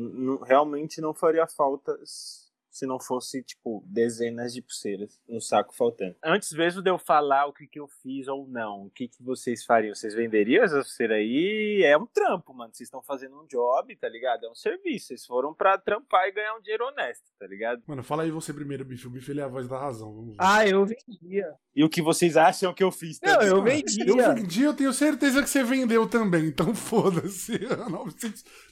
realmente não faria falta se não fosse, tipo, dezenas de pulseiras no saco faltando. Antes mesmo de eu falar o que, que eu fiz ou não, o que, que vocês fariam? Vocês venderiam essa pulseira aí? É um trampo, mano. Vocês estão fazendo um job, tá ligado? É um serviço. Vocês foram pra trampar e ganhar um dinheiro honesto, tá ligado? Mano, fala aí você primeiro, Bicho. O Bicho ele é a voz da razão. Vamos ver. Ah, eu vendia. E o que vocês acham que eu fiz? Não, eu vendia. Eu vendi, eu tenho certeza que você vendeu também. Então <laughs> foda-se.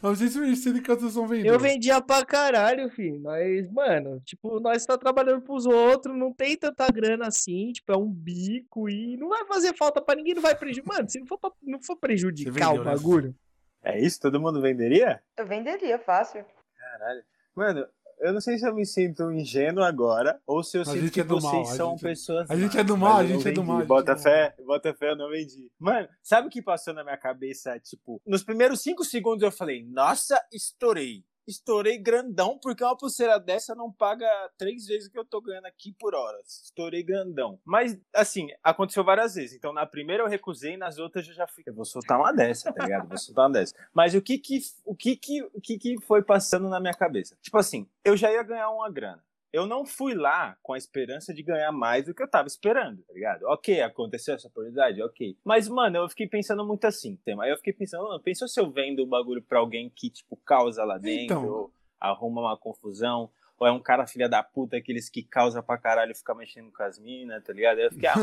900 de cantação vendeu. Eu vendia pra caralho, filho. Mas, mano mano, tipo, nós tá trabalhando pros outros, não tem tanta grana assim, tipo, é um bico e não vai fazer falta pra ninguém, não vai prejudicar. Mano, se não for, pra, não for prejudicar vendeu, o né? bagulho. Né? É isso? Todo mundo venderia? Eu venderia, fácil. Caralho. Mano, eu não sei se eu me sinto ingênuo agora, ou se eu a sinto que é vocês mal, são gente, pessoas. A gente é do mal, a gente é do mal. Bota fé, bota fé, eu não vendi. Mano, sabe o que passou na minha cabeça? Tipo, nos primeiros cinco segundos eu falei, nossa, estourei estourei grandão, porque uma pulseira dessa não paga três vezes o que eu tô ganhando aqui por hora. Estourei grandão. Mas, assim, aconteceu várias vezes. Então, na primeira eu recusei, nas outras eu já fui. Eu vou soltar uma dessa, tá ligado? Vou soltar uma dessa. Mas o que que, o que que, o que que foi passando na minha cabeça? Tipo assim, eu já ia ganhar uma grana eu não fui lá com a esperança de ganhar mais do que eu tava esperando, tá ligado? Ok, aconteceu essa oportunidade, ok. Mas, mano, eu fiquei pensando muito assim, tema. Aí eu fiquei pensando, mano, pensou se eu vendo o bagulho pra alguém que, tipo, causa lá dentro, então... ou arruma uma confusão, ou é um cara filha da puta, aqueles que causa pra caralho ficar mexendo com as minas, tá ligado? Aí eu fiquei, ah,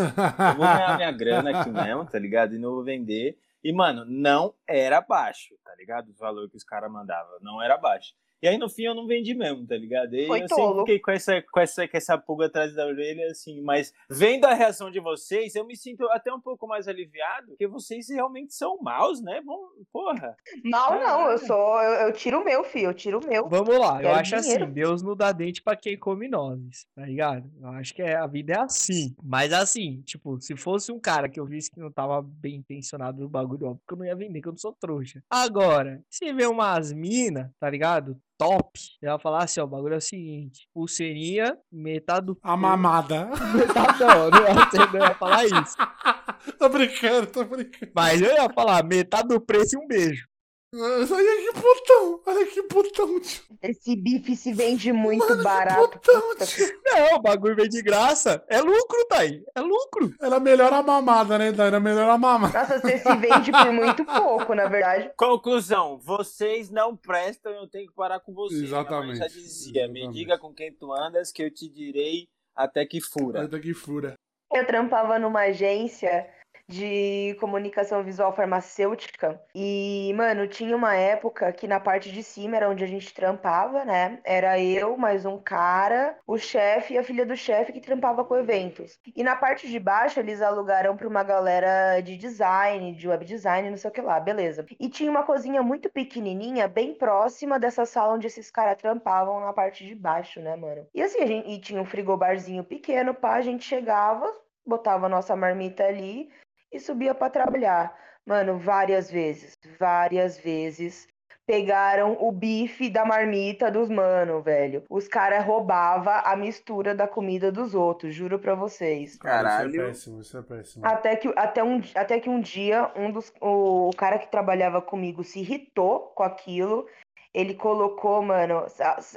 eu vou ganhar minha <laughs> grana aqui mesmo, tá ligado? E não vou vender. E, mano, não era baixo, tá ligado? O valor que os caras mandavam, não era baixo. E aí no fim eu não vendi mesmo, tá ligado? E Foi eu tolo. sempre fiquei com essa, com, essa, com essa pulga atrás da orelha, assim, mas vendo a reação de vocês, eu me sinto até um pouco mais aliviado, porque vocês realmente são maus, né? Bom, porra. Mal não, eu sou. Eu, eu tiro o meu, filho. Eu tiro o meu. Vamos lá, eu acho dinheiro. assim, Deus não dá dente pra quem come nozes, tá ligado? Eu acho que é, a vida é assim. Mas assim, tipo, se fosse um cara que eu visse que não tava bem intencionado no bagulho, óbvio que eu não ia vender, que eu não sou trouxa. Agora, se vê umas minas, tá ligado? Top. Eu ia falar assim, ó, o bagulho é o seguinte, pulseirinha, metade do A mamada. <laughs> Metade não, não ia, não ia falar isso. <laughs> tô brincando, tô brincando. Mas eu ia falar metade do preço e um beijo. <laughs> Olha que putão, olha que putão, tio. Esse bife se vende muito Mano, que barato. putão, Puta tio. Não, o bagulho vem de graça. É lucro, Thaí. É lucro. Era melhor a mamada, né, Dan? Era melhor a mamada. Nossa, você se vende por muito pouco, na verdade. Conclusão, vocês não prestam, eu tenho que parar com vocês. Exatamente, já dizia, me exatamente. diga com quem tu andas que eu te direi até que fura. Olha que fura. Eu trampava numa agência de comunicação visual farmacêutica e, mano, tinha uma época que na parte de cima era onde a gente trampava, né? Era eu, mais um cara, o chefe e a filha do chefe que trampava com eventos. E na parte de baixo eles alugaram pra uma galera de design, de web design, não sei o que lá, beleza. E tinha uma cozinha muito pequenininha, bem próxima dessa sala onde esses caras trampavam na parte de baixo, né, mano? E assim, a gente, e tinha um frigobarzinho pequeno, pá, a gente chegava, botava a nossa marmita ali e subia pra trabalhar. Mano, várias vezes, várias vezes pegaram o bife da marmita dos mano, velho. Os caras roubavam a mistura da comida dos outros, juro pra vocês. Cara, Caralho. Isso é péssimo, isso é péssimo. Até que, até, um, até que um dia, um dos, o, cara que trabalhava comigo se irritou com aquilo. Ele colocou, mano.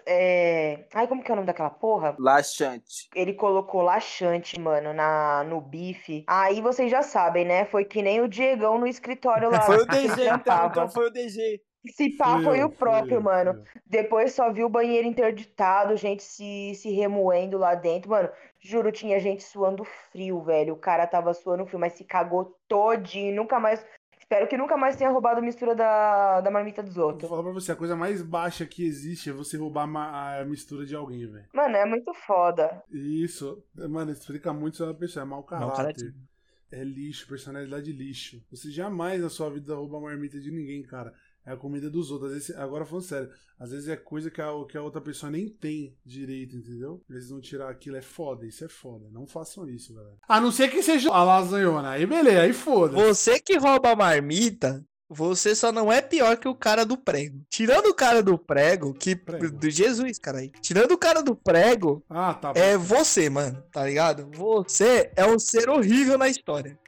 É... Ai, como que é o nome daquela porra? Laxante. Ele colocou laxante, mano, na, no bife. Aí vocês já sabem, né? Foi que nem o Diegão no escritório lá. <laughs> Foi o <laughs> DG, então, então foi o DG. Se pá, foi eu, o próprio, mano. Depois só vi o banheiro interditado, gente se, se remoendo lá dentro. Mano, juro, tinha gente suando frio, velho. O cara tava suando frio, mas se cagou todinho. Nunca mais. Espero que nunca mais tenha roubado a mistura da, da marmita dos Vou outros. falar pra você, a coisa mais baixa que existe é você roubar a mistura de alguém, velho. Mano, é muito foda. Isso, mano, explica muito sobre a pessoa, é mau caráter. caráter. É lixo, personalidade lixo. Você jamais na sua vida rouba a marmita de ninguém, cara. É a comida dos outros. Às vezes, agora falando sério, às vezes é coisa que a, que a outra pessoa nem tem direito, entendeu? Eles não tirar aquilo, é foda, isso é foda. Não façam isso, galera. A não ser que seja a lasanhona. Aí beleza, aí foda. Você que rouba a marmita, você só não é pior que o cara do prego. Tirando o cara do prego, que. Prego. Do Jesus, cara aí. Tirando o cara do prego, Ah, tá. é você, mano. Tá ligado? Você é um ser horrível na história.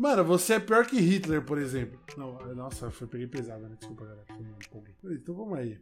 Mano, você é pior que Hitler, por exemplo. Não, nossa, foi peguei pesado, né? Desculpa, galera. Então vamos aí.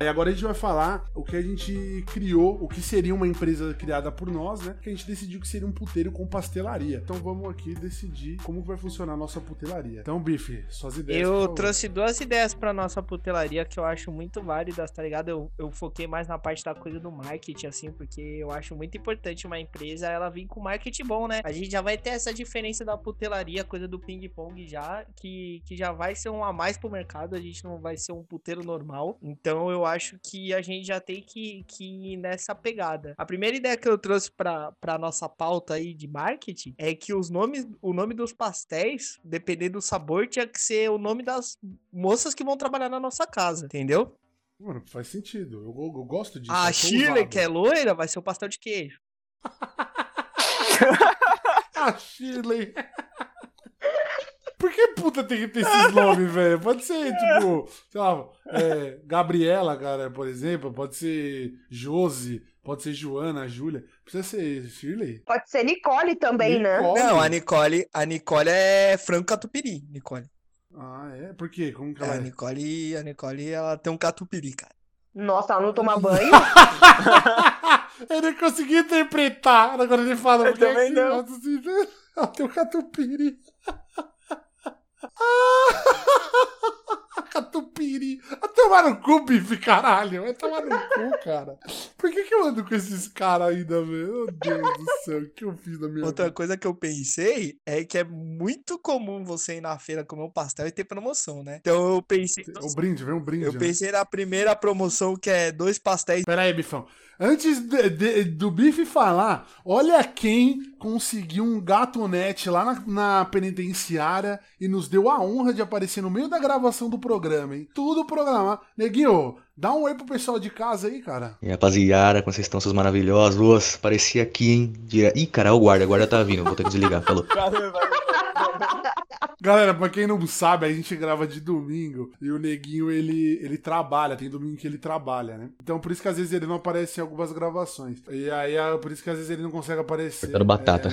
E agora a gente vai falar o que a gente criou, o que seria uma empresa criada por nós, né? Que a gente decidiu que seria um puteiro com pastelaria. Então vamos aqui decidir como vai funcionar a nossa putelaria. Então, Bife, suas ideias. Eu trouxe duas ideias pra nossa putelaria que eu acho muito válidas, tá ligado? Eu, eu foquei mais na parte da coisa do marketing, assim, porque eu acho muito importante uma empresa ela vir com marketing bom, né? A gente já vai ter essa diferença da putelaria, coisa do ping-pong já, que, que já vai ser um a mais pro mercado, a gente não vai ser um puteiro normal. Então eu acho que a gente já tem que, que ir nessa pegada. A primeira ideia que eu trouxe pra, pra nossa pauta aí de marketing é que os nomes, o nome dos pastéis, dependendo do sabor, tinha que ser o nome das moças que vão trabalhar na nossa casa, entendeu? Mano, faz sentido. Eu, eu- eu gosto disso. A Shirley, ousado. que é loira, vai ser o pastel de queijo. <laughs> A Shirley. <laughs> Por que puta tem que ter esses <laughs> nomes, velho? Pode ser, tipo, sei lá, é, Gabriela, cara, por exemplo. Pode ser Josi. Pode ser Joana, Júlia. Precisa ser Shirley? Pode ser Nicole também, né? Nicole? Não, a Nicole, a Nicole é frango catupiry, Nicole. Ah, é? Por quê? Como que É, ela a é? Nicole, a Nicole, ela tem um catupiry, cara. Nossa, ela não toma <laughs> banho? Eu não consegui interpretar. Agora ele fala. Eu porque é também que- não. assim, <laughs> Ela tem o catupiry. <laughs> Catupiry. A tomar no cu, bife, caralho. Vai tomar no cu, cara. Por que, que eu ando com esses caras ainda, velho? Meu Deus do céu, o que eu fiz na minha Outra vida? coisa que eu pensei é que é muito comum você ir na feira comer um pastel e ter promoção, né? Então eu pensei. O brinde, vem um brinde. Eu né? pensei na primeira promoção que é dois pastéis. Pera aí, Bifão. Antes de- de- do Bife falar, olha quem conseguiu um gatonete lá na, na penitenciária e nos deu a honra de aparecer no meio da gravação do programa, hein? Tudo programado. Neguinho, dá um oi pro pessoal de casa aí, cara. E rapaziada, como vocês estão, seus maravilhosos? Parecia aqui, hein? Dire... Ih, cara, o guarda, o guarda tá vindo, vou ter que desligar, falou. <laughs> Galera, pra quem não sabe, a gente grava de domingo e o Neguinho, ele, ele trabalha, tem domingo que ele trabalha, né? Então por isso que às vezes ele não aparece em algumas gravações. E aí, é por isso que às vezes ele não consegue aparecer. Cortando batata.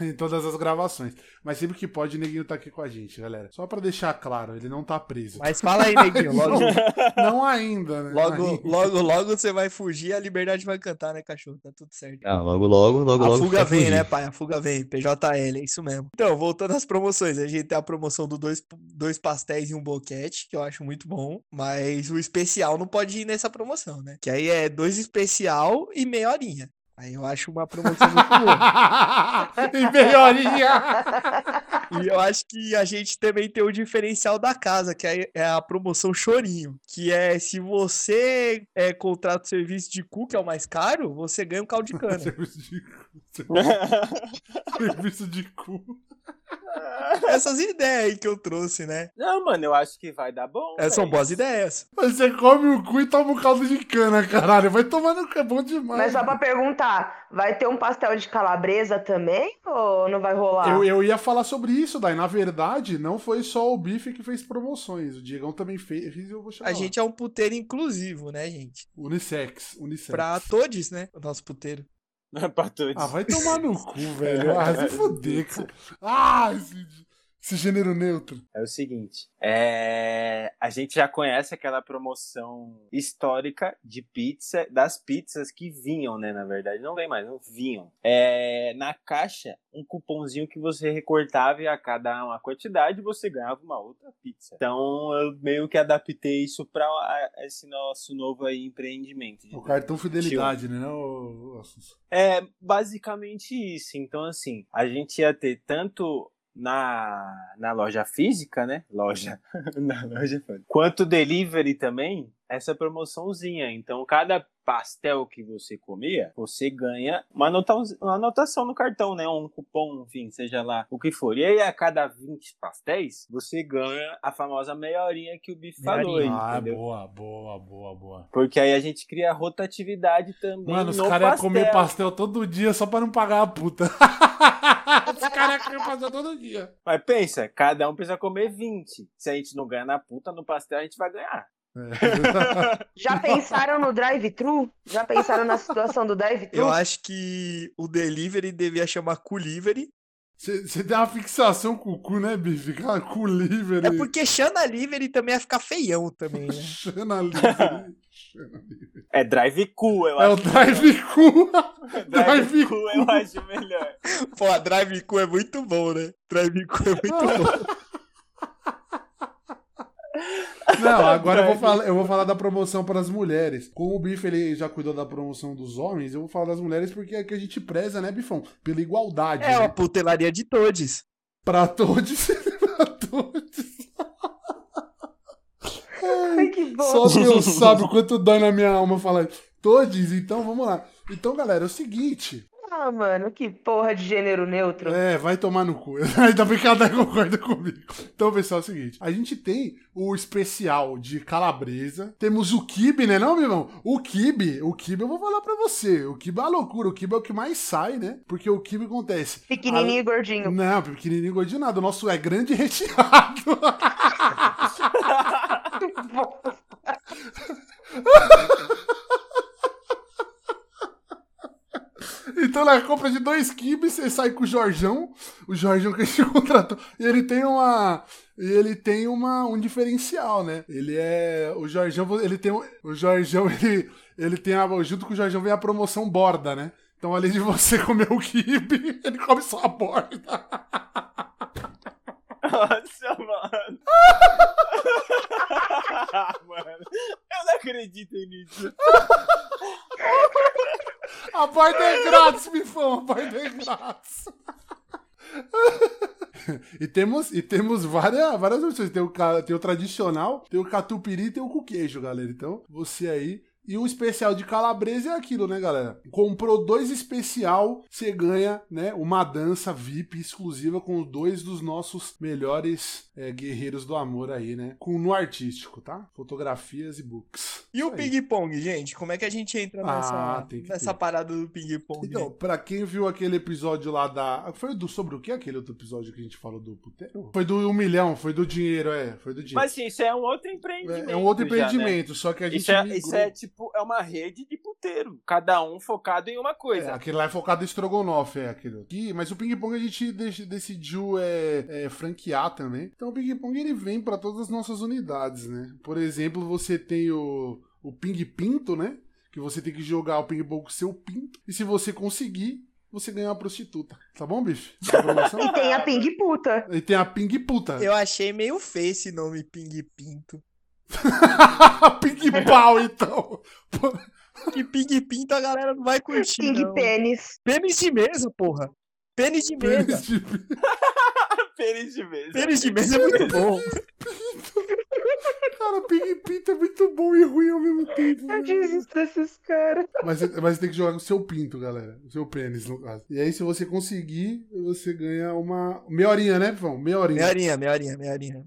é, <laughs> em todas as gravações. Mas sempre que pode, o Neguinho tá aqui com a gente, galera. Só pra deixar claro, ele não tá preso. Mas fala aí, neguinho. Logo, <laughs> Não ainda, né? logo, Ainda. logo, logo você vai fugir, a liberdade vai cantar, né, cachorro? Tá tudo certo. Ah, logo, logo, logo, A logo. fuga vai vem, fugir. né, pai? A fuga vem. PJL, é isso mesmo. Então, voltando às promoções. A gente tem a promoção do dois, dois pastéis e um boquete, que eu acho muito bom. Mas o especial não pode ir nessa promoção, né? Que aí é dois especial e meia horinha. Aí eu acho uma promoção muito boa. <laughs> em melhoria! <laughs> E eu acho que a gente também tem o diferencial da casa, que é é a promoção Chorinho. Que é se você é, contrata o serviço de cu, que é o mais caro, você ganha um caldo de cana. <laughs> Serviço de cu. Serviço de cu. <laughs> Essas ideias aí que eu trouxe, né? Não, mano, eu acho que vai dar bom. É, são boas ideias. Mas Você come o cu e toma um caldo de cana, caralho. Vai tomar no cu, é bom demais. Mas só pra perguntar, vai ter um pastel de calabresa também ou não vai rolar? Eu, eu ia falar sobre isso, daí. Na verdade, não foi só o Bife que fez promoções. O Diegão também fez e eu vou chamar. A gente é um puteiro inclusivo, né, gente? Unissex. Unissex. Pra todos, né? O nosso puteiro. Pra todos. Ah, vai tomar no cu, velho. <laughs> Ah, se foder, cara. Ah, esse, esse gênero neutro. É o seguinte, é... a gente já conhece aquela promoção histórica de pizza, das pizzas que vinham, né, na verdade, não vem mais, não vinham. É... Na caixa, um cupomzinho que você recortava e a cada uma quantidade você ganhava uma outra pizza. Então eu meio que adaptei isso para esse nosso novo aí empreendimento. O cartão fidelidade, né? Assunção? É basicamente isso. Então, assim, a gente ia ter tanto na, na loja física, né? Loja. <laughs> na loja. Quanto delivery também, essa promoçãozinha. Então, cada pastel que você comia, você ganha uma, anota uma anotação no cartão, né? Um cupom, enfim, seja lá o que for. E aí, a cada 20 pastéis, você ganha a famosa meia horinha que o Bife falou aí, Ah, entendeu? boa, boa, boa, boa. Porque aí a gente cria rotatividade também Mano, os caras iam pastel. comer pastel todo dia só pra não pagar a puta. <laughs> os caras iam comer pastel todo dia. Mas pensa, cada um precisa comer 20. Se a gente não ganhar na puta no pastel, a gente vai ganhar. É. Já pensaram no drive-thru? Já pensaram na situação do drive-thru? Eu acho que o delivery devia chamar Culivery. Você tem uma fixação com o cu, né, Bife? Cara, cu livre. É porque Xana Livery também ia ficar feião também, né? <laughs> Xana livre. É drive cu, eu É o acho. drive cu. <laughs> drive cu eu acho melhor. Pô, Drive Cu é muito bom, né? Drive Cu é muito <laughs> bom. Não, <laughs> agora eu vou, falar, eu vou falar da promoção para as mulheres. Como o Bife ele já cuidou da promoção dos homens, eu vou falar das mulheres porque é que a gente preza, né, Bifão? Pela igualdade. É né? uma putelaria de todos. Pra todos. <laughs> pra todos. Ai, que bom. Só Deus <laughs> sabe o quanto dói na minha alma falar todos. Então vamos lá. Então, galera, é o seguinte. Ah, mano, que porra de gênero neutro. É, vai tomar no cu. <laughs> Ainda bem que a Dai concorda comigo. Então, pessoal, é o seguinte: a gente tem o especial de calabresa. Temos o kibe, né, não, meu irmão? O kibe, o kibe eu vou falar pra você. O kibe é uma loucura. O kibe é o que mais sai, né? Porque o kibe acontece. Pequenininho e gordinho. Não, pequenininho gordinho nada. O nosso é grande e recheado. <laughs> <laughs> Então na compra de dois kibes, você sai com o Jorjão, o Jorjão que a gente <laughs> contratou, e ele tem uma. Ele tem uma, um diferencial, né? Ele é. O Jorjão, ele tem. O Jorjão, <laughs> ele, ele tem a. Junto com o Jorjão vem a promoção borda, né? Então, além de você comer o kibe, <laughs> ele come só a borda. Nossa, mano. Mano, eu não acredito nisso. A borda é grátis, Bifão, a borda é grátis. <laughs> e temos, e temos várias, várias opções. Tem o, tem o tradicional, tem o catupiry e tem o com queijo, galera. Então, você aí. E o especial de calabresa é aquilo, né, galera? Comprou dois especial, você ganha, né, uma dança VIP exclusiva com dois dos nossos melhores é, guerreiros do amor aí, né? Com no artístico, tá? Fotografias e books. E o ping-pong, gente? Como é que a gente entra Ah, nessa, tem que nessa ter. parada do ping-pong? Então, pra quem viu aquele episódio lá da. Foi do sobre o que aquele outro episódio que a gente falou do puteiro? Foi do um milhão, foi do dinheiro, é. Foi do dinheiro. Mas assim, isso é um outro empreendimento. é, é um outro já, né? empreendimento, só que a gente. Isso é, migrou. isso é tipo, é uma rede de puteiro. Cada um focado em uma É, coisa. aquele lá é focado em estrogonofe, é aquele. aqui. Mas o ping-pong a gente dec- decidiu é, é, franquear também. Então o ping-pong ele vem pra todas as nossas unidades, né? Por exemplo, você tem o, o ping-pinto, né? Que você tem que jogar o ping-pong com seu pinto. E se você conseguir, você ganha uma prostituta. Tá bom, bicho? Tá? <laughs> E tem a ping puta. E tem a ping puta. Eu achei meio feio esse nome ping-pinto. ping <laughs> pau, então. Que ping-pinto a galera não vai curtir, Ping não. pênis. Pênis de mesa, porra. Pênis de mesa. <laughs> pênis de- Feliz de vez. Pênis de mesa é muito bom. Cara, ping pinto é muito bom e ruim ao mesmo tempo. Eu velho. desisto desses caras. Mas, mas tem que jogar com o seu pinto, galera. O seu pênis, no caso. E aí, se você conseguir, você ganha uma. Meia horinha, né, Pão? Meia horinha. Meia horinha, meia horinha, meia horinha.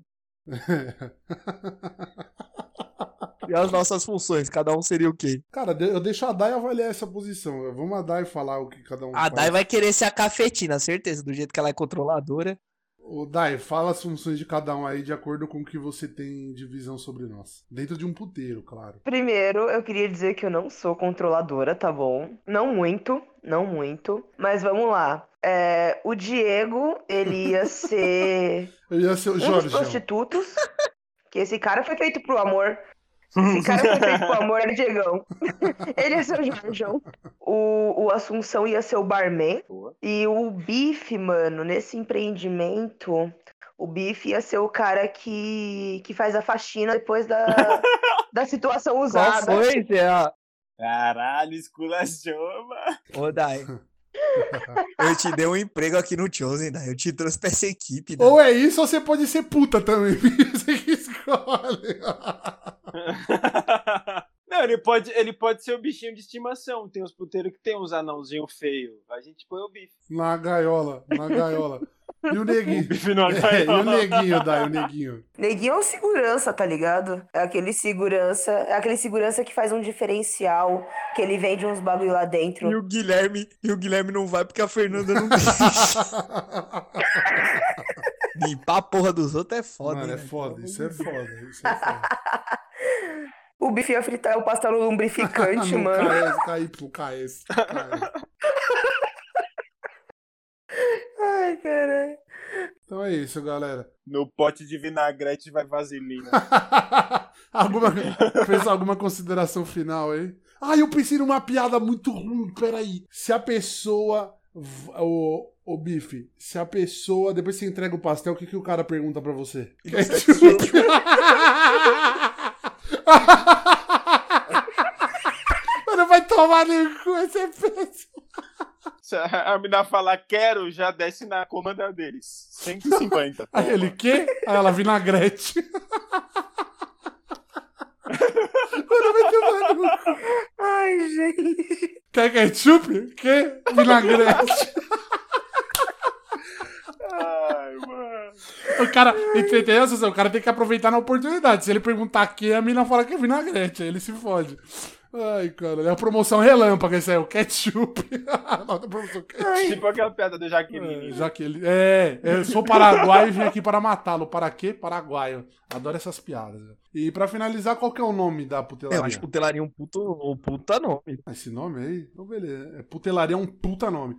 E as nossas funções, cada um seria o quê? Cara, eu deixo a Dai avaliar essa posição. Vamos a Dai falar o que cada um A faz. Dai vai querer ser a cafetina, certeza, do jeito que ela é controladora. Ô, Dai, fala as funções de cada um aí de acordo com o que você tem de visão sobre nós. Dentro de um puteiro, claro. Primeiro, eu queria dizer que eu não sou controladora, tá bom? Não muito, não muito. Mas vamos lá. É, o Diego, ele ia ser <laughs> Eu ia ser o um dos Jorge. prostitutos. Que esse cara foi feito pro amor. <laughs> Esse cara foi feito pro amor, era Diegão. <laughs> Ele ia ser o Jorjão. O, o Assunção ia ser o barman. Boa. E o Bife, mano, nesse empreendimento, o Bife ia ser o cara que, que faz a faxina depois da, da situação Qual usada. foi, Zé? Caralho, esculachou, mano. Ô, Dai. <laughs> Eu te dei um emprego aqui no Chosen, Dai. Eu te trouxe pra essa equipe, Dai. Ou é isso, ou você pode ser puta também. <laughs> Você que escolhe. <laughs> Não, ele pode, ele pode ser o bichinho de estimação. Tem uns puteiros que tem uns anãozinho feio. A gente põe o bife. Na gaiola, na gaiola. E o <laughs> neguinho? É, e o neguinho, Dai, o neguinho. Neguinho é um segurança, tá ligado? É aquele segurança, é aquele segurança que faz um diferencial, que ele vende uns bagulho lá dentro. E o Guilherme, e o Guilherme não vai porque a Fernanda não deixa. <laughs> Limpar a porra dos outros é foda, Mano, é né? foda, isso é foda, isso é foda. O bife ia fritar o pastel no <laughs> lubrificante, Não mano. KS, KS, KS. Ai, caralho. Então é isso, galera. No pote de vinagrete vai vaselina. <laughs> alguma, fez alguma consideração final aí? Ah, eu pensei numa piada muito ruim, peraí. Se a pessoa. O, o bife, se a pessoa. Depois você entrega o pastel, o que, que o cara pergunta pra você? <laughs> Mano, vai tomar no cu, esse é péssimo. Se a mina falar quero, já desce na comanda deles. 150. Aí ele, quê? Aí ela, vinagrete. Mano, vai tomar no cu. Ai, gente. Quer ketchup? Que? Vinagrete. Ai, mano. O cara, entendeu? O cara tem que aproveitar na oportunidade. Se ele perguntar que, a mina fala que é vinagrete. Aí ele se fode. Ai, cara, é a promoção relâmpago esse aí, o ketchup. <laughs> Nota promoção ketchup. Tipo aquela piada do É, Jaqueline. já que ele. É, eu sou paraguaio e vim aqui para matá-lo. Para quê? Paraguaio. Adoro essas piadas. E pra finalizar, qual que é o nome da Eu putelaria? acho putelaria um puto, um puta nome. Esse nome aí? Então, beleza. É, putelaria é um puta nome.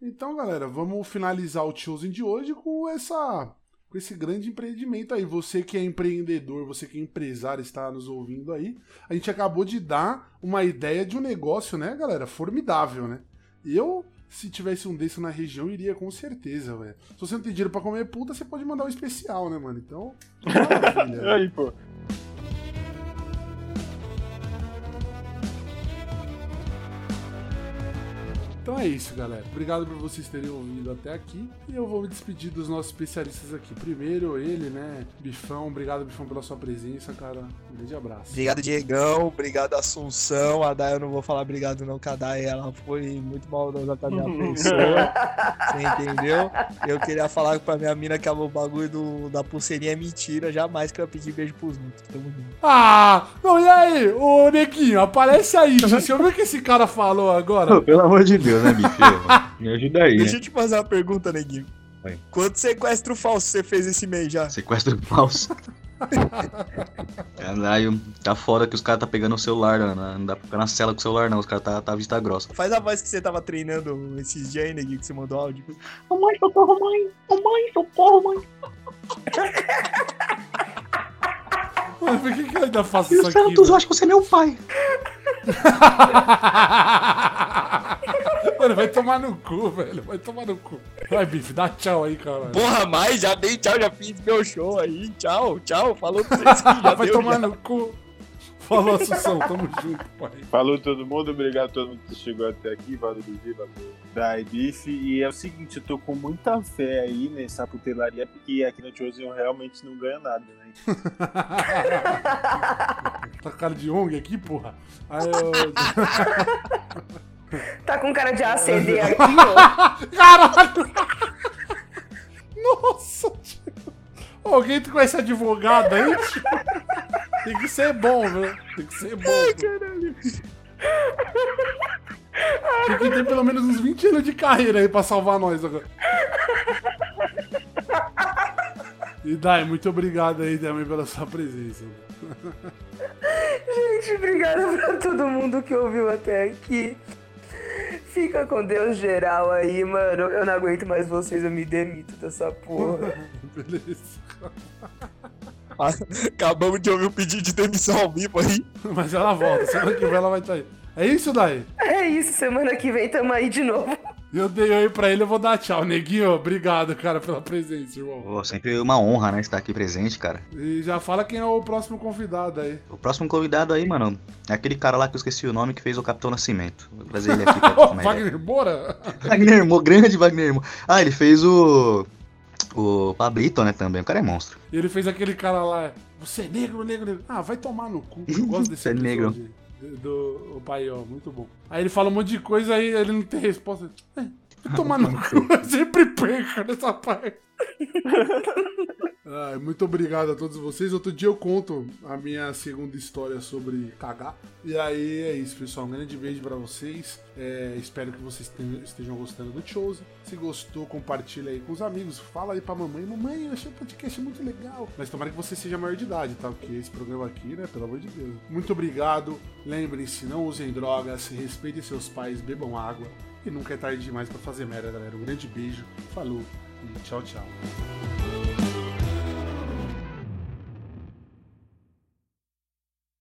Então, galera, vamos finalizar o Chosen de hoje com essa. Com esse grande empreendimento aí. Você que é empreendedor, você que é empresário, está nos ouvindo aí. A gente acabou de dar uma ideia de um negócio, né, galera? Formidável, né? Eu, se tivesse um desse na região, iria com certeza, velho. Se você não tem dinheiro pra comer puta, você pode mandar um especial, né, mano? Então, <laughs> maravilha. Aí, pô. Então é isso, galera. Obrigado por vocês terem ouvido até aqui. E eu vou me despedir dos nossos especialistas aqui. Primeiro, ele, né? Bifão. Obrigado, Bifão, pela sua presença, cara. Um grande abraço. Obrigado, Diegão. Obrigado, Assunção. A Day eu não vou falar obrigado, não, que a Day ela foi muito maldosa com a minha <laughs> pessoa. Você entendeu? Eu queria falar pra minha mina que o bagulho do, da pulseirinha é mentira. Jamais que eu pedir beijo pros outros. Tamo junto. Ah! Não, e aí? Ô, Neguinho, aparece aí, tio. Você ouviu o que esse cara falou agora? <laughs> Pelo amor de Deus, né, bicho? <laughs> Me ajuda aí. Deixa Né? eu te fazer uma pergunta, Neguinho. Vai. Quanto sequestro falso você fez esse mês já? Sequestro falso. <laughs> Caralho, tá foda que os caras tá pegando o celular, né? Não dá pra ficar na cela com o celular, não. Os caras tá, tá vista grossa. Faz a voz que você tava treinando esses dias aí, Neguinho, que você mandou áudio. Mamãe, socorro, mãe! Mamãe, socorro, mãe! Mano, por que, que eu ainda faço Meu isso aqui? Santos, eu acho que você é meu pai. <laughs> Mano, vai tomar no cu, velho. Vai tomar no cu. Vai, Bife, dá tchau aí, cara. Porra, mais, já dei tchau, já fiz meu show aí. Tchau, tchau. Falou pra vocês <laughs> que já vai deu, tomar já. no cu. Falou, Assunção. Tamo junto, pai. Falou todo mundo, obrigado a todo mundo que chegou até aqui, valeu Bibi, valeu da Ibife. E é o seguinte, eu tô com muita fé aí nessa putelaria, porque aqui no eu realmente não ganho nada, né? <laughs> Tá cara de ONG aqui, porra. Aí eu... <laughs> Tá com cara de ACD aqui, ó. <laughs> Caralho! Nossa, tio. Alguém que conhece advogado aí, tio? Tem que ser bom, velho. Tem que ser bom. Caralho. Tem que ter pelo menos uns 20 anos de carreira aí pra salvar nós agora. E Dai, muito obrigado aí também pela sua presença. Gente, obrigada pra todo mundo que ouviu até aqui. Fica com Deus geral aí, mano. Eu não aguento mais vocês, eu me demito dessa porra. <laughs> Beleza. <laughs> Acabamos de ouvir o pedido de demissão ao vivo aí. Mas ela volta, semana que vem ela vai estar aí. É isso, Dai? É isso, semana que vem tamo aí de novo. Eu dei oi pra ele, eu vou dar tchau. Neguinho, obrigado, cara, pela presença, irmão. Sempre uma honra, né, estar aqui presente, cara. E já fala quem é o próximo convidado aí. O próximo convidado aí, mano, é aquele cara lá que eu esqueci o nome que fez o Capitão Nascimento. Vou trazer ele aqui pra. <laughs> Wagner Moura? <laughs> Wagner Mo, grande Wagner Mo. Ah, ele fez o. O Pablito, né, também. O cara é monstro. E ele fez aquele cara lá. Você é negro, negro, negro. Ah, vai tomar no cu. Eu gosto <laughs> desse Você é negro. aí, Do, o pai, ó, muito bom. Aí ele fala um monte de coisa, aí ele não tem resposta. É, <laughs> tomar no <laughs> cu. Eu <laughs> sempre perco nessa parte. Ai, muito obrigado a todos vocês. Outro dia eu conto a minha segunda história sobre cagar. E aí é isso, pessoal. Um grande beijo pra vocês. É, espero que vocês estejam gostando do Chose. Se gostou, compartilha aí com os amigos. Fala aí pra mamãe. Mamãe, eu achei o podcast muito legal. Mas tomara que você seja maior de idade, tá? Porque esse programa aqui, né? Pelo amor de Deus. Muito obrigado. Lembrem-se, não usem drogas, respeitem seus pais, bebam água. E nunca é tarde demais pra fazer merda, galera. Um grande beijo. Falou e tchau, tchau.